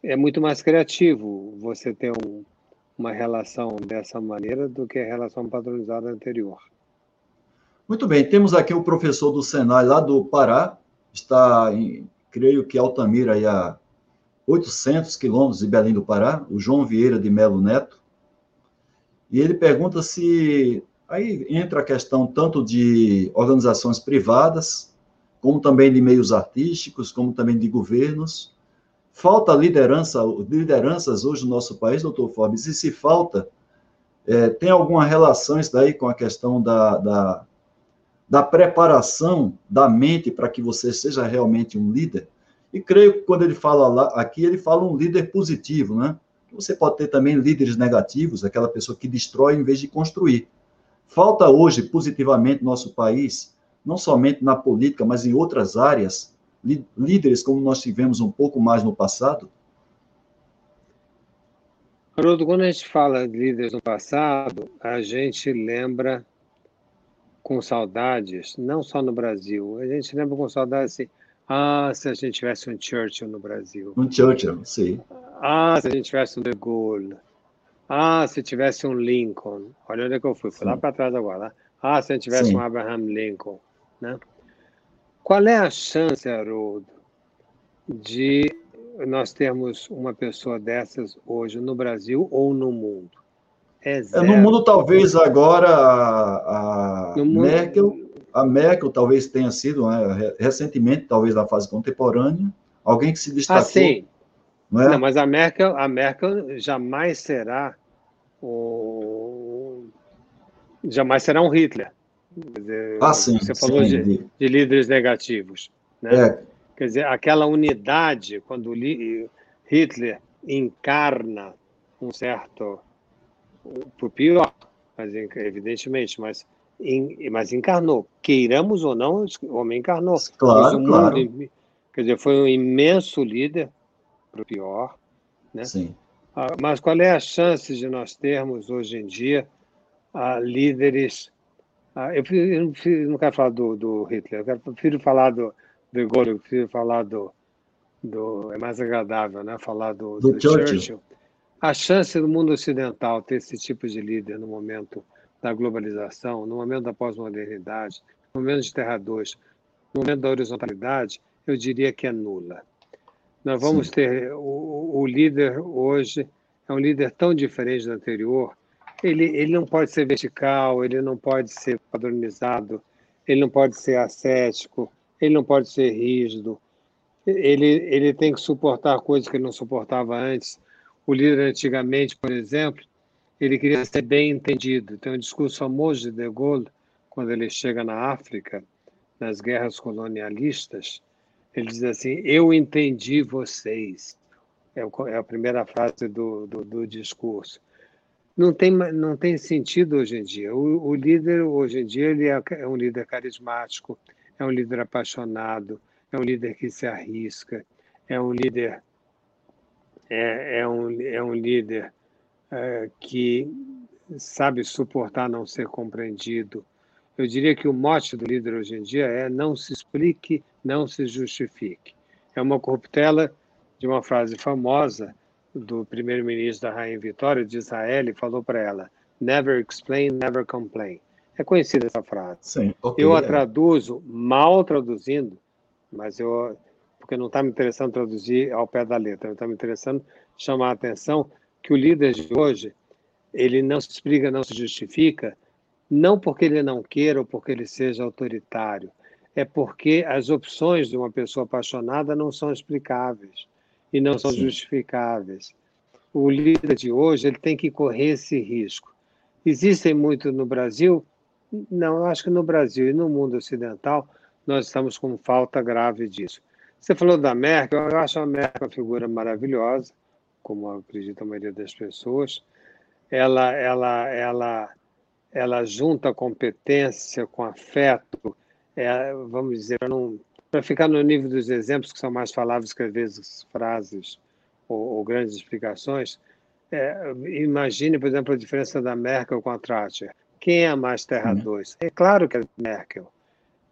é muito mais criativo você ter um, uma relação dessa maneira do que a relação padronizada anterior. Muito bem, temos aqui o professor do Senai lá do Pará, está, em, creio que Altamira, aí a 800 quilômetros de Belém do Pará, o João Vieira de Melo Neto, e ele pergunta se aí entra a questão tanto de organizações privadas, como também de meios artísticos, como também de governos. Falta liderança, lideranças hoje no nosso país, doutor Forbes, e se falta, é, tem alguma relação isso daí com a questão da, da da preparação da mente para que você seja realmente um líder. E creio que quando ele fala lá, aqui, ele fala um líder positivo, né? Você pode ter também líderes negativos, aquela pessoa que destrói em vez de construir. Falta hoje, positivamente, no nosso país, não somente na política, mas em outras áreas, líderes como nós tivemos um pouco mais no passado? Haroldo, quando a gente fala de líderes no passado, a gente lembra com saudades, não só no Brasil, a gente lembra com saudades assim, ah, se a gente tivesse um Churchill no Brasil. Um Churchill, sim. Ah, se a gente tivesse um De Gaulle. Ah, se tivesse um Lincoln. Olha onde é que eu fui, fui lá para trás agora. Ah, se a gente tivesse sim. um Abraham Lincoln. Né? Qual é a chance, Haroldo, de nós termos uma pessoa dessas hoje no Brasil ou no mundo? É, é no mundo, talvez, agora, a, a Merkel, a Merkel talvez tenha sido, né, recentemente, talvez na fase contemporânea, alguém que se destacou. Ah, sim. Não, é? não mas a Merkel, a Merkel jamais será o... jamais será um Hitler. Dizer, ah, sim, Você falou sim, de, de, líderes negativos. Né? É. Quer dizer, aquela unidade, quando Hitler encarna um certo, por pior, mas evidentemente, mas, mas encarnou. Queiramos ou não, o homem encarnou. Claro, mundo, claro. Quer dizer, foi um imenso líder, para o pior. Né? Sim. Ah, mas qual é a chance de nós termos hoje em dia ah, líderes? Ah, eu, eu, não quero falar do, do Hitler, eu quero, prefiro falar do Gaulle, eu prefiro falar do, do. É mais agradável, né? Falar do, do, do Churchill. Churchill. A chance do mundo ocidental ter esse tipo de líder no momento da globalização, no momento da pós-modernidade, no momento de Terra 2, no momento da horizontalidade, eu diria que é nula. Nós vamos Sim. ter o, o, líder hoje é um líder tão diferente do anterior. Ele, ele não pode ser vertical, ele não pode ser padronizado, ele não pode ser ascético, ele não pode ser rígido. Ele, ele tem que suportar coisas que ele não suportava antes. O líder antigamente, por exemplo, ele queria ser bem entendido. Tem um discurso famoso de De Gaulle, quando ele chega na África, nas guerras colonialistas, ele diz assim: Eu entendi vocês. É, é a primeira frase do, do, do, discurso. Não tem, não tem sentido hoje em dia. O, o líder, hoje em dia, ele é, é um líder carismático, é um líder apaixonado, é um líder que se arrisca, é um líder é, é um, é um líder é, que sabe suportar não ser compreendido, eu diria que o mote do líder hoje em dia é não se explique, não se justifique. É uma corruptela de uma frase famosa do primeiro-ministro da Rainha Vitória de Israel, falou para ela: Never explain, never complain. É conhecida essa frase. Sim, okay, eu a traduzo, mal traduzindo, mas eu, porque não está me interessando traduzir ao pé da letra, está me interessando chamar a atenção que o líder de hoje, ele não se explica, não se justifica, não porque ele não queira ou porque ele seja autoritário, é porque as opções de uma pessoa apaixonada não são explicáveis e não são Sim. justificáveis. O líder de hoje ele tem que correr esse risco. Existem muito no Brasil? Não, acho que no Brasil e no mundo ocidental nós estamos com falta grave disso. Você falou da Merkel, eu acho a Merkel uma figura maravilhosa, como acredita a maioria das pessoas. Ela, ela, ela ela junta competência com afeto, é, vamos dizer, para ficar no nível dos exemplos que são mais faláveis que às vezes frases ou, ou grandes explicações, é, imagine, por exemplo, a diferença da Merkel com a Thatcher. Quem é mais Terra 2? Uhum. É claro que é Merkel.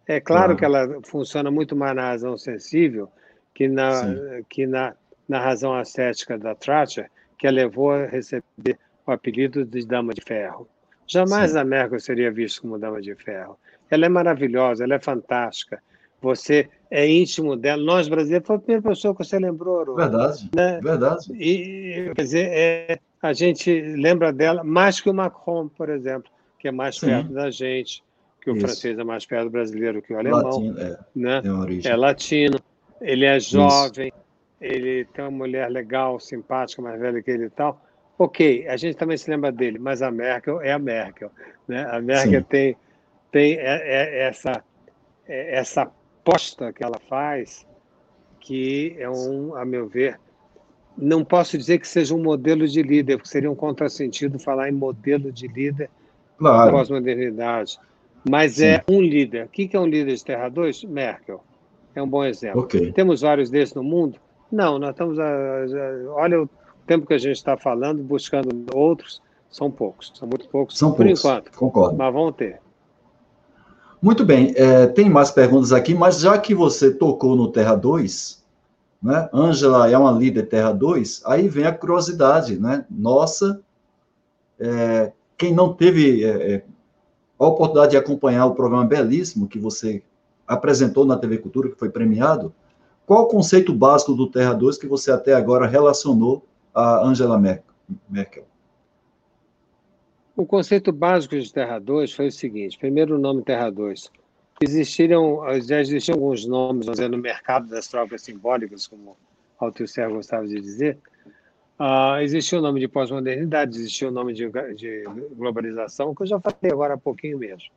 É claro, claro, que ela funciona muito mais na razão sensível que na, que na, na razão ascética da Thatcher, que a levou a receber o apelido de Dama de Ferro. Jamais Sim. a Merkel seria vista como dama de ferro. Ela é maravilhosa, ela é fantástica. Você é íntimo dela. Nós, brasileiros, foi a primeira pessoa que você lembrou. Verdade, né? verdade. E, quer dizer, é, a gente lembra dela mais que o Macron, por exemplo, que é mais Sim. perto da gente, que o Isso. francês é mais perto do brasileiro que o alemão. Latino, é, né? é latino, ele é jovem, Isso. ele tem uma mulher legal, simpática, mais velha que ele e tal. Ok, a gente também se lembra dele, mas a Merkel é a Merkel. Né? A Merkel tem, tem é, é essa, é essa aposta que ela faz, que é um, a meu ver, não posso dizer que seja um modelo de líder, porque seria um contrasentido falar em modelo de líder claro. pós-modernidade. Mas Sim. é um líder. O que é um líder de Terra 2? Merkel. É um bom exemplo. Okay. Temos vários desses no mundo? Não, nós estamos. A, a, olha o tempo que a gente está falando, buscando outros, são poucos. São muito poucos são por poucos, enquanto. Concordo. Mas vão ter. Muito bem. É, tem mais perguntas aqui, mas já que você tocou no Terra 2, né? Ângela é uma líder Terra 2, aí vem a curiosidade, né? Nossa, é, quem não teve é, é, a oportunidade de acompanhar o programa belíssimo que você apresentou na TV Cultura, que foi premiado, qual o conceito básico do Terra 2 que você até agora relacionou a Angela Merkel? O conceito básico de Terra 2 foi o seguinte: primeiro, o nome Terra 2. Existiram, já existiam alguns nomes dizer, no mercado das trocas simbólicas, como Serra gostava de dizer. Uh, existia o nome de pós-modernidade, existia o nome de, de, globalização, que eu já falei agora há pouquinho mesmo.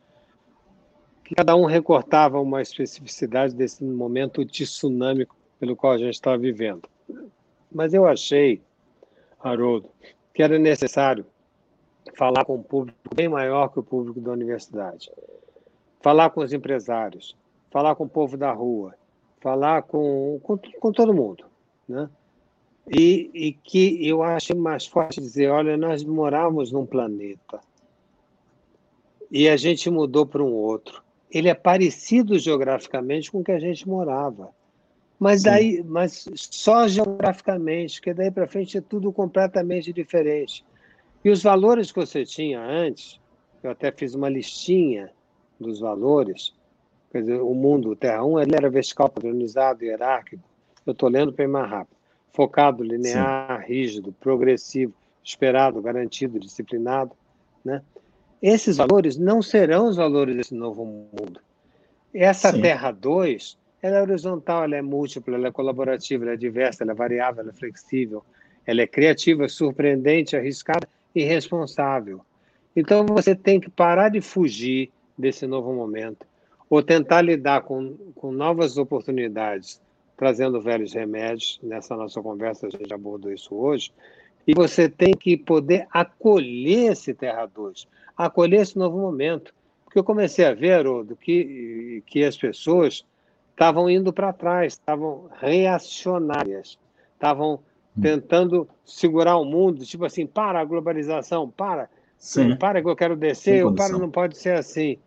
Cada um recortava uma especificidade desse momento tsunâmico pelo qual a gente está vivendo. Mas eu achei, Haroldo, que era necessário falar com um público bem maior que o público da universidade. Falar com os empresários, falar com o povo da rua, falar com, com, com todo mundo. Né? E, e, que eu acho mais forte dizer: olha, nós morávamos num planeta e a gente mudou para um outro. Ele é parecido geograficamente com o que a gente morava. Mas daí, mas só geograficamente, porque daí para frente é tudo completamente diferente. E os valores que você tinha antes, eu até fiz uma listinha dos valores, quer dizer, o mundo, Terra 1, ele era vertical, padronizado, hierárquico. Eu estou lendo para ir mais rápido. Focado, linear, Sim. rígido, progressivo, esperado, garantido, disciplinado. Né? Esses valores não serão os valores desse novo mundo. Essa Sim. Terra 2, ela é horizontal, ela é múltipla, ela é colaborativa, ela é diversa, ela é variável, ela é flexível, ela é criativa, surpreendente, arriscada e responsável. Então você tem que parar de fugir desse novo momento, ou tentar lidar com, com novas oportunidades, trazendo velhos remédios. Nessa nossa conversa, a gente abordou isso hoje. E você tem que poder acolher esse Terra 2, acolher esse novo momento. Porque eu comecei a ver, Haroldo, que, que as pessoas estavam indo para trás, estavam reacionárias, estavam tentando segurar o mundo, tipo assim, para a globalização, para, Sim. para que eu quero descer, o para não pode ser assim.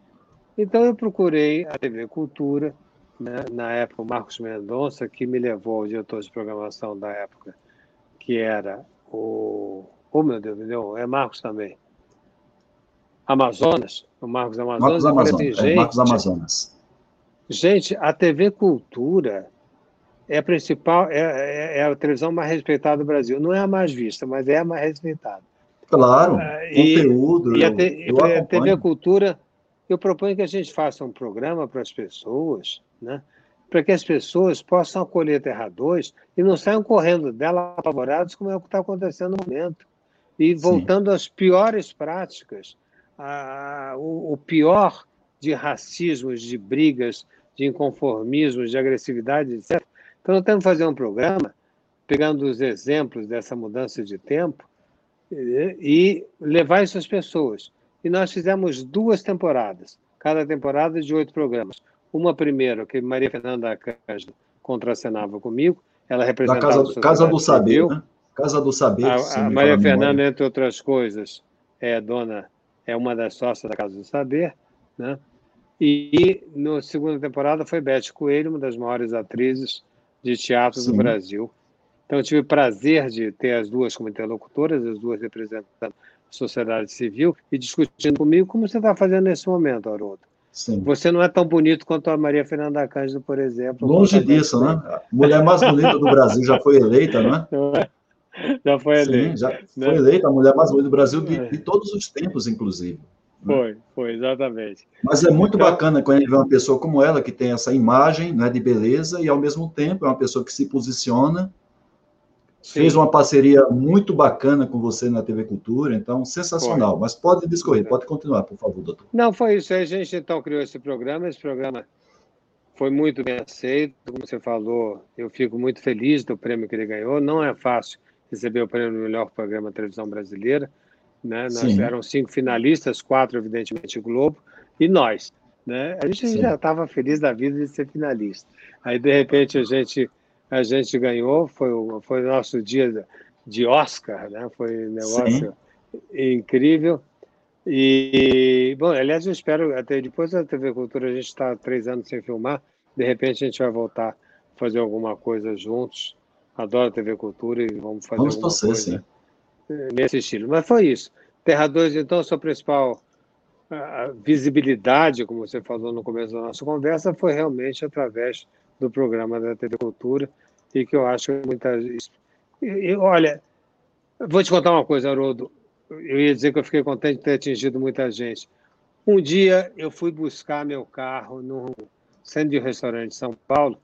Então eu procurei a TV Cultura, né, na época o Marcos Mendonça, que me levou ao diretor de programação da época, que era o. Oh, meu Deus, deu, é Marcos também. Amazonas, o Marcos Amazonas. Marcos Amazonas, é, gente, Marcos Amazonas. Gente, a TV Cultura é a principal, é, é, é, a televisão mais respeitada do Brasil. Não é a mais vista, mas é a mais respeitada. Claro, uh, conteúdo. E, eu, a, te, eu a TV Cultura, eu proponho que a gente faça um programa para as pessoas, né? para que as pessoas possam acolher Terra 2 e não saiam correndo dela apavorados, como é o que está acontecendo no momento. E voltando Sim. às piores práticas, a, o, o pior de racismos, de brigas, de inconformismos, de agressividade, etc. Então, nós temos que fazer um programa, pegando os exemplos dessa mudança de tempo, e levar isso às pessoas. E nós fizemos duas temporadas, cada temporada de oito programas. Uma primeira, que Maria Fernanda Cândido contracenava comigo, ela representava... casa, casa do Saber, né? Casa do Saber. A, a Maria Fernanda, entre outras coisas, é dona, é uma das sócias da Casa do Saber, né? E, na segunda temporada foi Beth Coelho, uma das maiores atrizes de teatro Sim. do Brasil. Então, eu tive o prazer de ter as duas como interlocutoras, as duas representando a sociedade civil, e discutindo comigo como você está fazendo nesse momento, Haroldo. Sim. Você não é tão bonito quanto a Maria Fernanda Cândido, por exemplo. Longe disso, né? A mulher mais bonita do Brasil já foi eleita, né? Já foi eleita. Sim, já né? foi eleita a mulher mais bonita do Brasil de, é. de todos os tempos, inclusive. Foi, foi, exatamente. Mas é muito então, bacana quando gente vê uma pessoa como ela, que tem essa imagem né, de beleza, e ao mesmo tempo é uma pessoa que se posiciona, Sim. fez uma parceria muito bacana com você na TV Cultura, então sensacional. Foi. Mas pode discorrer, pode continuar, por favor, doutor. Não, foi isso. A gente então criou esse programa, esse programa foi muito bem aceito, como você falou, eu fico muito feliz do prêmio que ele ganhou. Não é fácil receber o prêmio do melhor programa de televisão brasileira né? Nós Sim. eram cinco finalistas, quatro, evidentemente, Globo, e nós. Né? A gente Sim. já estava feliz da vida de ser finalista. Aí, de repente, a gente, a gente ganhou, foi o, foi o nosso dia de Oscar, né? foi um negócio Sim. incrível. E, bom, aliás, eu espero, até depois da TV Cultura, a gente está três anos sem filmar, de repente a gente vai voltar a fazer alguma coisa juntos. Adoro a TV Cultura e vamos fazer vamos alguma torcer, coisa. Sim nesse estilo. Mas foi isso. Terra 2, então, sua principal visibilidade, como você falou no começo da nossa conversa, foi realmente através do programa da TV Cultura, e que eu acho que muitas. E, olha, vou te contar uma coisa, Haroldo. Eu ia dizer que eu fiquei contente de ter atingido muita gente. Um dia eu fui buscar meu carro no centro de restaurante de São Paulo,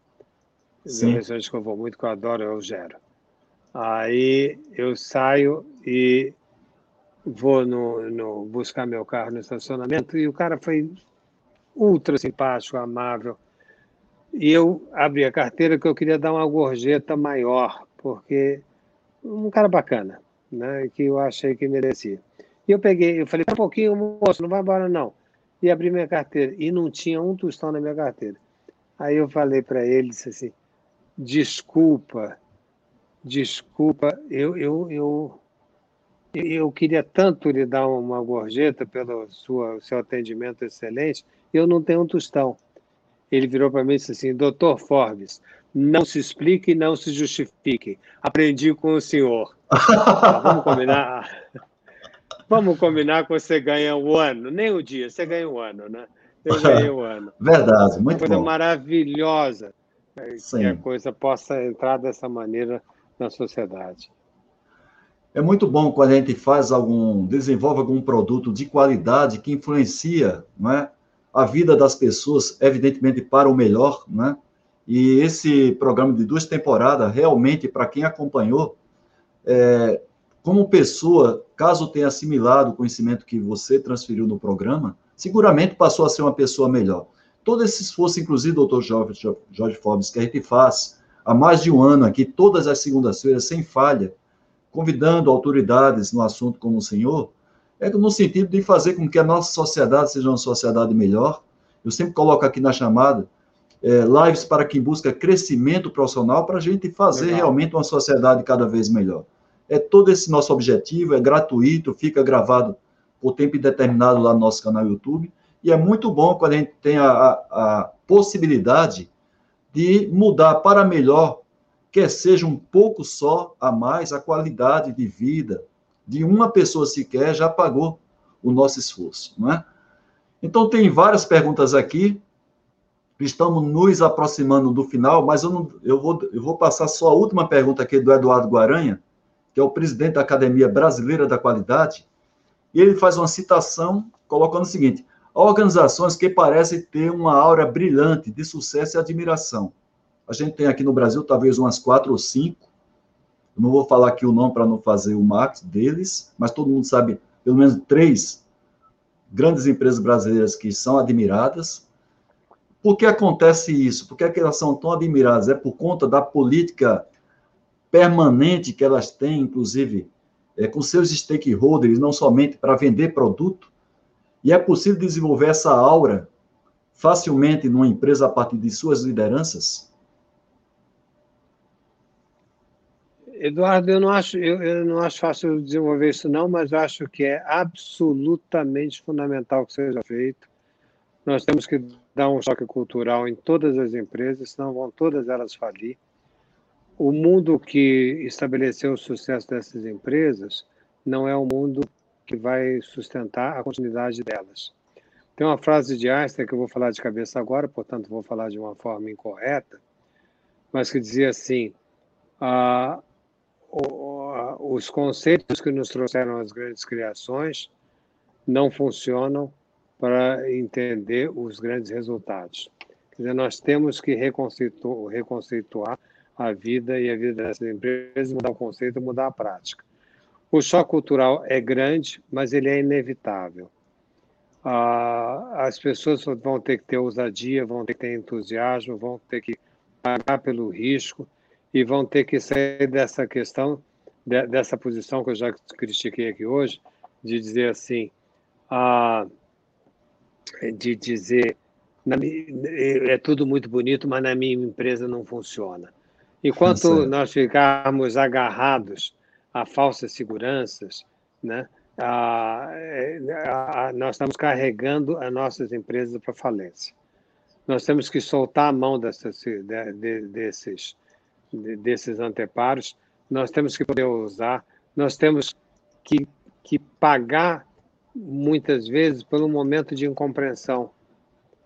um restaurante que eu vou muito, que eu adoro, é o Gero. Aí eu saio e vou no, no, buscar meu carro no estacionamento e o cara foi ultra simpático, amável. E eu abri a carteira que eu queria dar uma gorjeta maior, porque um cara bacana, né? Que eu achei que merecia. E eu peguei, eu falei, um pouquinho, moço, não vai embora não. E abri minha carteira e não tinha um tostão na minha carteira. Aí eu falei para ele, disse assim, desculpa, desculpa, eu, eu, eu, eu queria tanto lhe dar uma gorjeta pelo sua, seu atendimento excelente, eu não tenho um tostão. Ele virou para mim e disse assim, doutor Forbes, não se explique, não se justifique. Aprendi com o senhor. Vamos combinar. Vamos combinar que você ganha o ano, nem o dia, você ganha o ano, né? Eu ganhei o ano. Verdade, muito Uma coisa bom. maravilhosa Sim. que a coisa possa entrar dessa maneira na sociedade. É muito bom quando a gente faz algum, desenvolve algum produto de qualidade que influencia, não é, a vida das pessoas, evidentemente para o melhor, né? E esse programa de duas temporadas, realmente, para quem acompanhou, é, como pessoa, caso tenha assimilado o conhecimento que você transferiu no programa, seguramente passou a ser uma pessoa melhor. Todo esse esforço, inclusive, doutor Jorge, Forbes, que a gente faz há mais de um ano aqui, todas as segundas-feiras, sem falha, convidando autoridades no assunto como o senhor, é no sentido de fazer com que a nossa sociedade seja uma sociedade melhor. Eu sempre coloco aqui na chamada é, lives para quem busca crescimento profissional para a gente fazer Legal. realmente uma sociedade cada vez melhor. É todo esse nosso objetivo, é gratuito, fica gravado por tempo indeterminado lá no nosso canal YouTube. E é muito bom quando a gente tem a, a, a possibilidade de mudar para melhor, quer seja um pouco só a mais, a qualidade de vida, de uma pessoa sequer já pagou o nosso esforço, não é? Então, tem várias perguntas aqui. Estamos nos aproximando do final, mas eu, não, eu, vou, eu vou passar só a última pergunta aqui do Eduardo Guaranha, que é o presidente da Academia Brasileira da Qualidade, e ele faz uma citação colocando o seguinte: organizações que parecem ter uma aura brilhante de sucesso e admiração. A gente tem aqui no Brasil talvez umas quatro ou cinco, não vou falar aqui o nome para não fazer o marketing deles, mas todo mundo sabe pelo menos três grandes empresas brasileiras que são admiradas. Por que acontece isso? Por que, é que elas são tão admiradas? É por conta da política permanente que elas têm, inclusive, é, com seus stakeholders, não somente para vender produto. E é possível desenvolver essa aura facilmente numa empresa a partir de suas lideranças? Eduardo, eu não acho, eu, eu, não acho fácil desenvolver isso não, mas acho que é absolutamente fundamental que seja feito. Nós temos que dar um choque cultural em todas as empresas, senão vão todas elas falir. O mundo que estabeleceu o sucesso dessas empresas não é o mundo que vai sustentar a continuidade delas. Tem uma frase de Einstein que eu vou falar de cabeça agora, portanto vou falar de uma forma incorreta, mas que dizia assim: ah, os conceitos que nos trouxeram as grandes criações não funcionam para entender os grandes resultados. Quer dizer, nós temos que reconceituar, reconceituar a vida e a vida dessas empresas, mudar o conceito mudar a prática. O choque cultural é grande, mas ele é inevitável. Ah, as pessoas vão ter que ter ousadia, vão ter que ter entusiasmo, vão ter que pagar pelo risco e vão ter que sair dessa questão, de, dessa posição que eu já critiquei aqui hoje, de dizer assim, ah, de dizer na, é tudo muito bonito, mas na minha empresa não funciona. Enquanto nós ficarmos agarrados a falsas seguranças, né, a, a, a, nós estamos carregando as nossas empresas para falência. Nós temos que soltar a mão dessas, de, de, desses desses anteparos, nós temos que poder usar, nós temos que, que pagar muitas vezes pelo momento de incompreensão.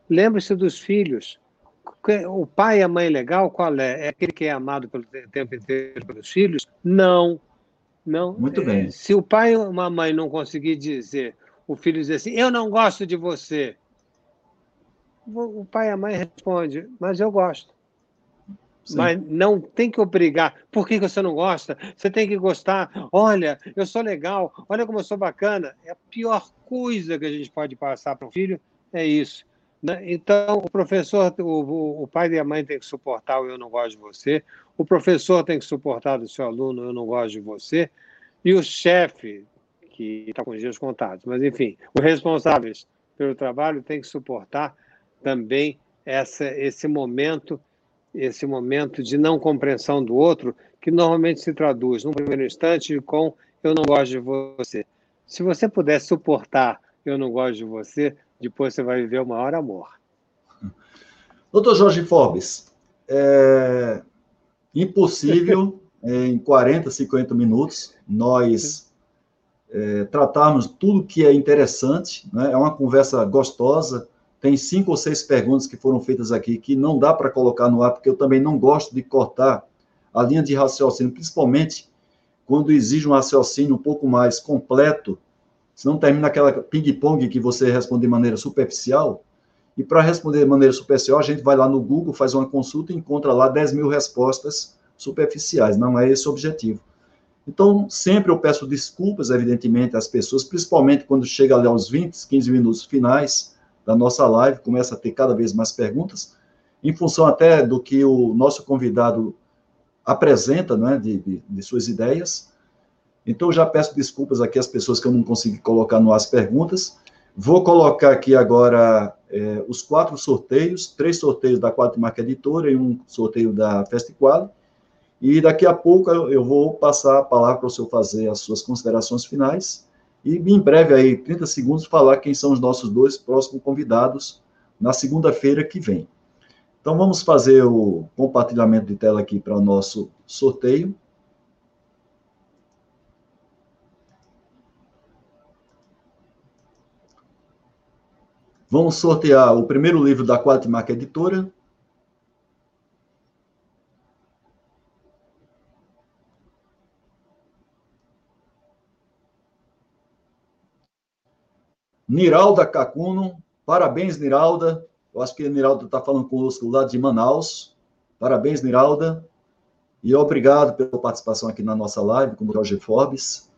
Lembre-se dos filhos. O pai e a mãe legal, qual é? É aquele que é amado pelo tempo inteiro pelos filhos? Não. Não. Muito bem. Se o pai ou a mãe não conseguir dizer, o filho dizer assim, eu não gosto de você, o pai e a mãe responde, mas eu gosto. Sim. Mas não tem que obrigar. Por que você não gosta? Você tem que gostar. Olha, eu sou legal. Olha como eu sou bacana. É a pior coisa que a gente pode passar para um filho é isso. Né? Então, o professor, o, o pai e a mãe tem que suportar o eu não gosto de você, o professor tem que suportar do seu aluno eu não gosto de você, e o chefe, que está com os dias contados, mas enfim, os responsáveis pelo trabalho têm que suportar também essa, esse momento, esse momento de não compreensão do outro, que normalmente se traduz, no primeiro instante, com eu não gosto de você. Se você puder suportar eu não gosto de você, depois você vai viver o maior amor. Doutor Jorge Forbes, é impossível em 40, 50 minutos nós é, tratarmos tudo que é interessante, né? é uma conversa gostosa, tem cinco ou seis perguntas que foram feitas aqui que não dá para colocar no ar, porque eu também não gosto de cortar a linha de raciocínio, principalmente quando exige um raciocínio um pouco mais completo Senão termina aquela ping-pong que você responde de maneira superficial. E para responder de maneira superficial, a gente vai lá no Google, faz uma consulta e encontra lá 10 mil respostas superficiais. Não é esse o objetivo. Então, sempre eu peço desculpas, evidentemente, às pessoas, principalmente quando chega ali aos 20, 15 minutos finais da nossa live, começa a ter cada vez mais perguntas, em função até do que o nosso convidado apresenta, né, de, de, de suas ideias. Então, já peço desculpas aqui às pessoas que eu não consegui colocar no as perguntas. Vou colocar aqui agora é, os quatro sorteios, três sorteios da Quatro Marca Editora e um sorteio da Festiquale. E daqui a pouco eu vou passar a palavra para o senhor fazer as suas considerações finais. E em breve, aí, 30 segundos, falar quem são os nossos dois próximos convidados na segunda-feira que vem. Então, vamos fazer o compartilhamento de tela aqui para o nosso sorteio. Vamos sortear o primeiro livro da Quatimac Editora. Niralda Cacuno, parabéns, Niralda. Eu acho que a Niralda está falando conosco lá de Manaus. Parabéns, Niralda. E obrigado pela participação aqui na nossa live com o Roger Forbes,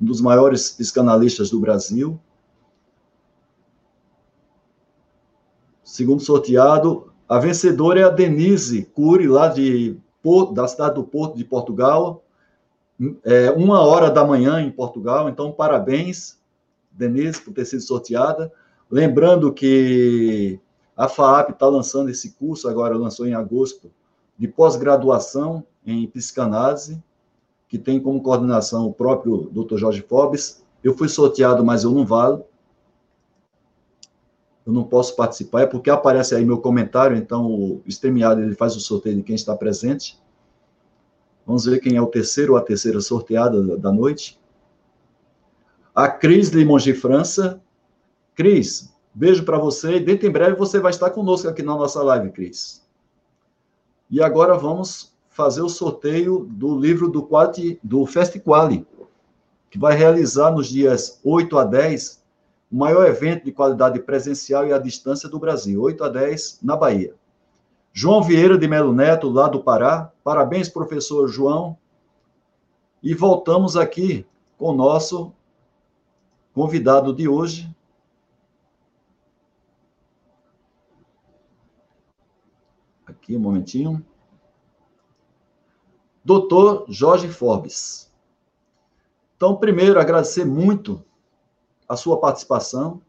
um dos maiores psicanalistas do Brasil. Segundo sorteado, a vencedora é a Denise Cury, lá de, da cidade do Porto de Portugal. É, uma hora da manhã em Portugal. Então, parabéns, Denise, por ter sido sorteada. Lembrando que a FAAP está lançando esse curso, agora lançou em agosto, de pós-graduação em psicanálise, que tem como coordenação o próprio Dr. Jorge Forbes. Eu fui sorteado, mas eu não valo eu não posso participar, é porque aparece aí meu comentário, então o StreamYard ele faz o sorteio de quem está presente. Vamos ver quem é o terceiro ou a terceira sorteada da noite. A Cris de França. Cris, beijo para você. Dentro em breve você vai estar conosco aqui na nossa live, Cris. E agora vamos fazer o sorteio do livro do, Quati, do Festiquali, que vai realizar nos dias 8 a 10 o maior evento de qualidade presencial e à distância do Brasil, 8 a 10, na Bahia. João Vieira de Melo Neto, lá do Pará. Parabéns, professor João. E voltamos aqui com o nosso convidado de hoje. Aqui, um momentinho. Doutor Jorge Forbes. Então, primeiro, agradecer muito a sua participação,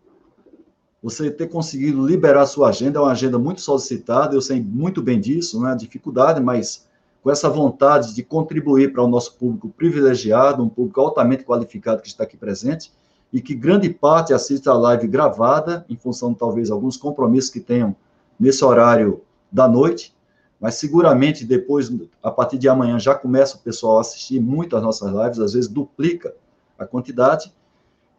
você ter conseguido liberar sua agenda, é uma agenda muito solicitada, eu sei muito bem disso, né? dificuldade, mas com essa vontade de contribuir para o nosso público privilegiado, um público altamente qualificado que está aqui presente, e que grande parte assiste a live gravada, em função talvez alguns compromissos que tenham nesse horário da noite, mas seguramente depois, a partir de amanhã, já começa o pessoal a assistir muito as nossas lives, às vezes duplica a quantidade,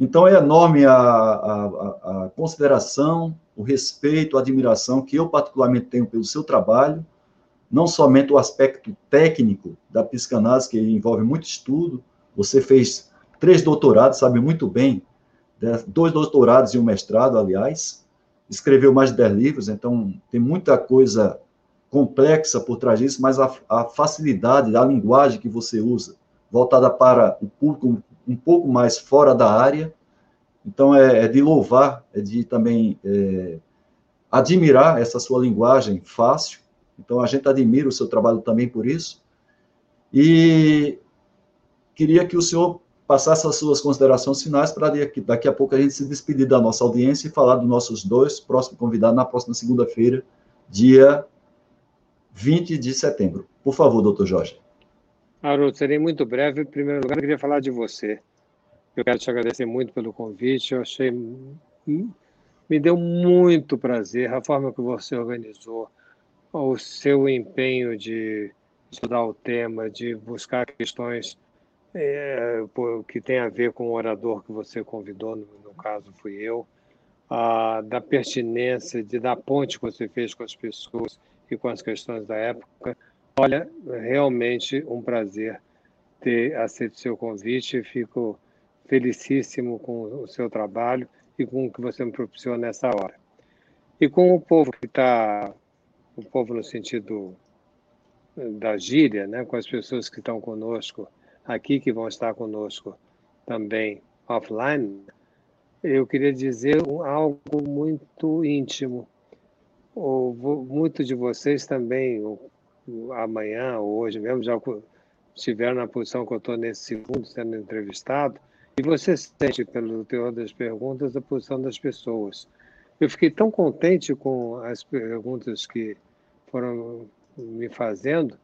então, é enorme a, a, a, consideração, o respeito, a admiração que eu particularmente tenho pelo seu trabalho, não somente o aspecto técnico da psicanálise, que envolve muito estudo, você fez três doutorados, sabe muito bem, né? dois doutorados e um mestrado, aliás, escreveu mais de dez livros, então tem muita coisa complexa por trás disso, mas a, a facilidade da linguagem que você usa, voltada para o público um pouco mais fora da área. Então, é, é de louvar, é de também é, admirar essa sua linguagem fácil. Então, a gente admira o seu trabalho também por isso. E queria que o senhor passasse as suas considerações finais para daqui, daqui a pouco a gente se despedir da nossa audiência e falar dos nossos dois próximos convidados na próxima segunda-feira, dia 20 de setembro. Por favor, doutor Jorge. Haroldo, serei muito breve. Em primeiro lugar, eu queria falar de você. Eu quero te agradecer muito pelo convite. Eu achei. Me deu muito prazer a forma que você organizou, o seu empenho de estudar o tema, de buscar questões é, que tem a ver com o orador que você convidou, no, no caso fui eu, da pertinência, de da ponte que você fez com as pessoas e com as questões da época. Olha, realmente um prazer ter aceito o seu convite. Fico felicíssimo com o seu trabalho e com o que você me propiciou nessa hora. E com o povo que está, o povo no sentido da gíria, né, com as pessoas que estão conosco aqui, que vão estar conosco também offline, eu queria dizer algo muito íntimo. Muitos de vocês também, amanhã ou hoje mesmo já estiveram na posição que eu estou nesse segundo sendo entrevistado, e você sente, pelo teor das perguntas, a posição das pessoas. Eu fiquei tão contente com as perguntas que foram me fazendo,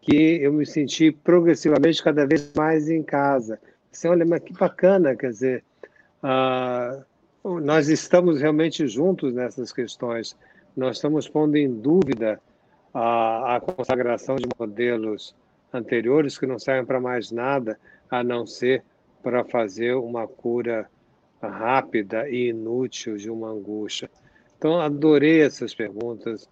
que eu me senti progressivamente cada vez mais em casa. Você olha, mas que bacana, quer dizer, uh, nós estamos realmente juntos nessas questões, nós estamos pondo em dúvida a, a consagração de modelos anteriores que não servem para mais nada a não ser para fazer uma cura rápida e inútil de uma angústia. Então, adorei essas perguntas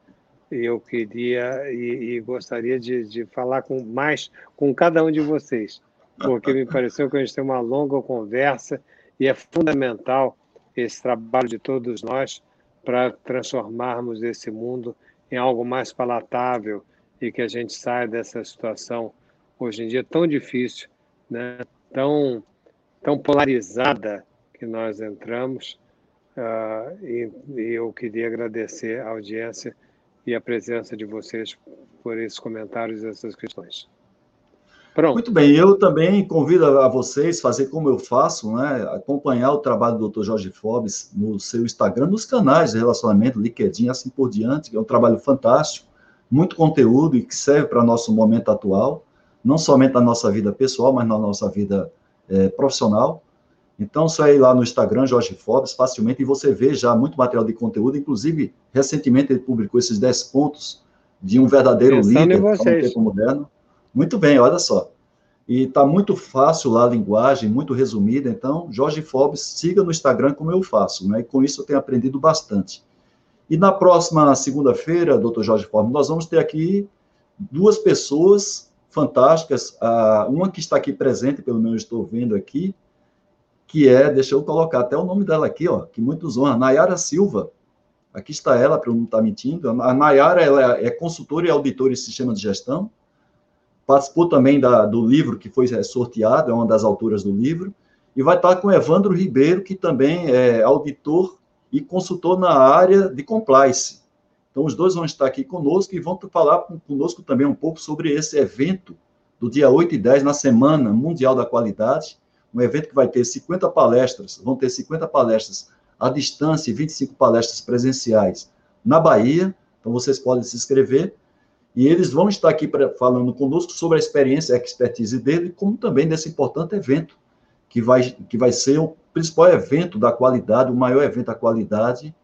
e eu queria e, e gostaria de, de, falar com mais com cada um de vocês, porque me pareceu que a gente tem uma longa conversa e é fundamental esse trabalho de todos nós para transformarmos esse mundo em algo mais palatável e que a gente saia dessa situação hoje em dia tão difícil, né? tão, tão polarizada que nós entramos. Uh, e, e eu queria agradecer a audiência e a presença de vocês por esses comentários e essas questões. Pronto. Muito bem, eu também convido a vocês a fazer como eu faço, né? Acompanhar o trabalho do Dr. Jorge Forbes no seu Instagram, nos canais de relacionamento, LinkedIn, assim por diante, que é um trabalho fantástico, muito conteúdo e que serve para o nosso momento atual, não somente na nossa vida pessoal, mas na nossa vida é, profissional. Então, só ir lá no Instagram, Jorge Forbes, facilmente, e você vê já muito material de conteúdo, inclusive, recentemente ele publicou esses 10 pontos de um verdadeiro Pensando líder no tempo moderno. Muito bem, olha só. E está muito fácil lá a linguagem, muito resumida. Então, Jorge Forbes, siga no Instagram como eu faço, né? E com isso eu tenho aprendido bastante. E na próxima segunda-feira, doutor Jorge Forbes, nós vamos ter aqui duas pessoas fantásticas. uma que está aqui presente, pelo menos estou vendo aqui, que é, deixa eu colocar até o nome dela aqui, ó, que muitos honra, Nayara Silva. Aqui está ela, para eu não estar mentindo. A Nayara ela é consultora e auditora em sistema de gestão participou também da, do livro que foi sorteado, é uma das autoras do livro, e vai estar com Evandro Ribeiro, que também é auditor e consultor na área de compliance. Então, os dois vão estar aqui conosco e vão falar conosco também um pouco sobre esse evento do dia 8 e 10, na Semana Mundial da Qualidade, um evento que vai ter 50 palestras, vão ter 50 palestras à distância e 25 palestras presenciais na Bahia, então vocês podem se inscrever, e eles vão estar aqui pra, falando conosco sobre a experiência, a expertise dele, como também desse importante evento, que vai, que vai ser o principal evento da qualidade, o maior evento da qualidade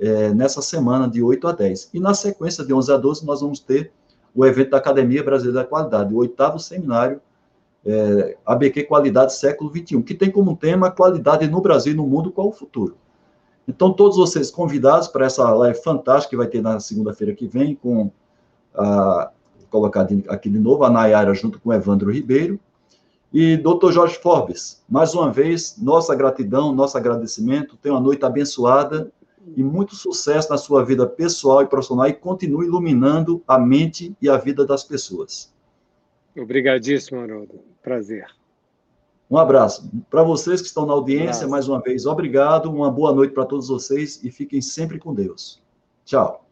é, nessa semana, de 8 a 10. E na sequência, de 11 a 12, nós vamos ter o evento da Academia Brasileira da Qualidade, o oitavo seminário é, ABQ Qualidade Século XXI, que tem como tema qualidade no Brasil e no mundo, qual o futuro. Então, todos vocês convidados para essa live fantástica que vai ter na segunda-feira que vem, com a, colocar aqui de novo, a Nayara junto com o Evandro Ribeiro. E doutor Jorge Forbes, mais uma vez, nossa gratidão, nosso agradecimento. Tenha uma noite abençoada e muito sucesso na sua vida pessoal e profissional e continue iluminando a mente e a vida das pessoas. Obrigadíssimo, Haroldo. Prazer. Um abraço. Para vocês que estão na audiência, um mais uma vez, obrigado. Uma boa noite para todos vocês e fiquem sempre com Deus. Tchau.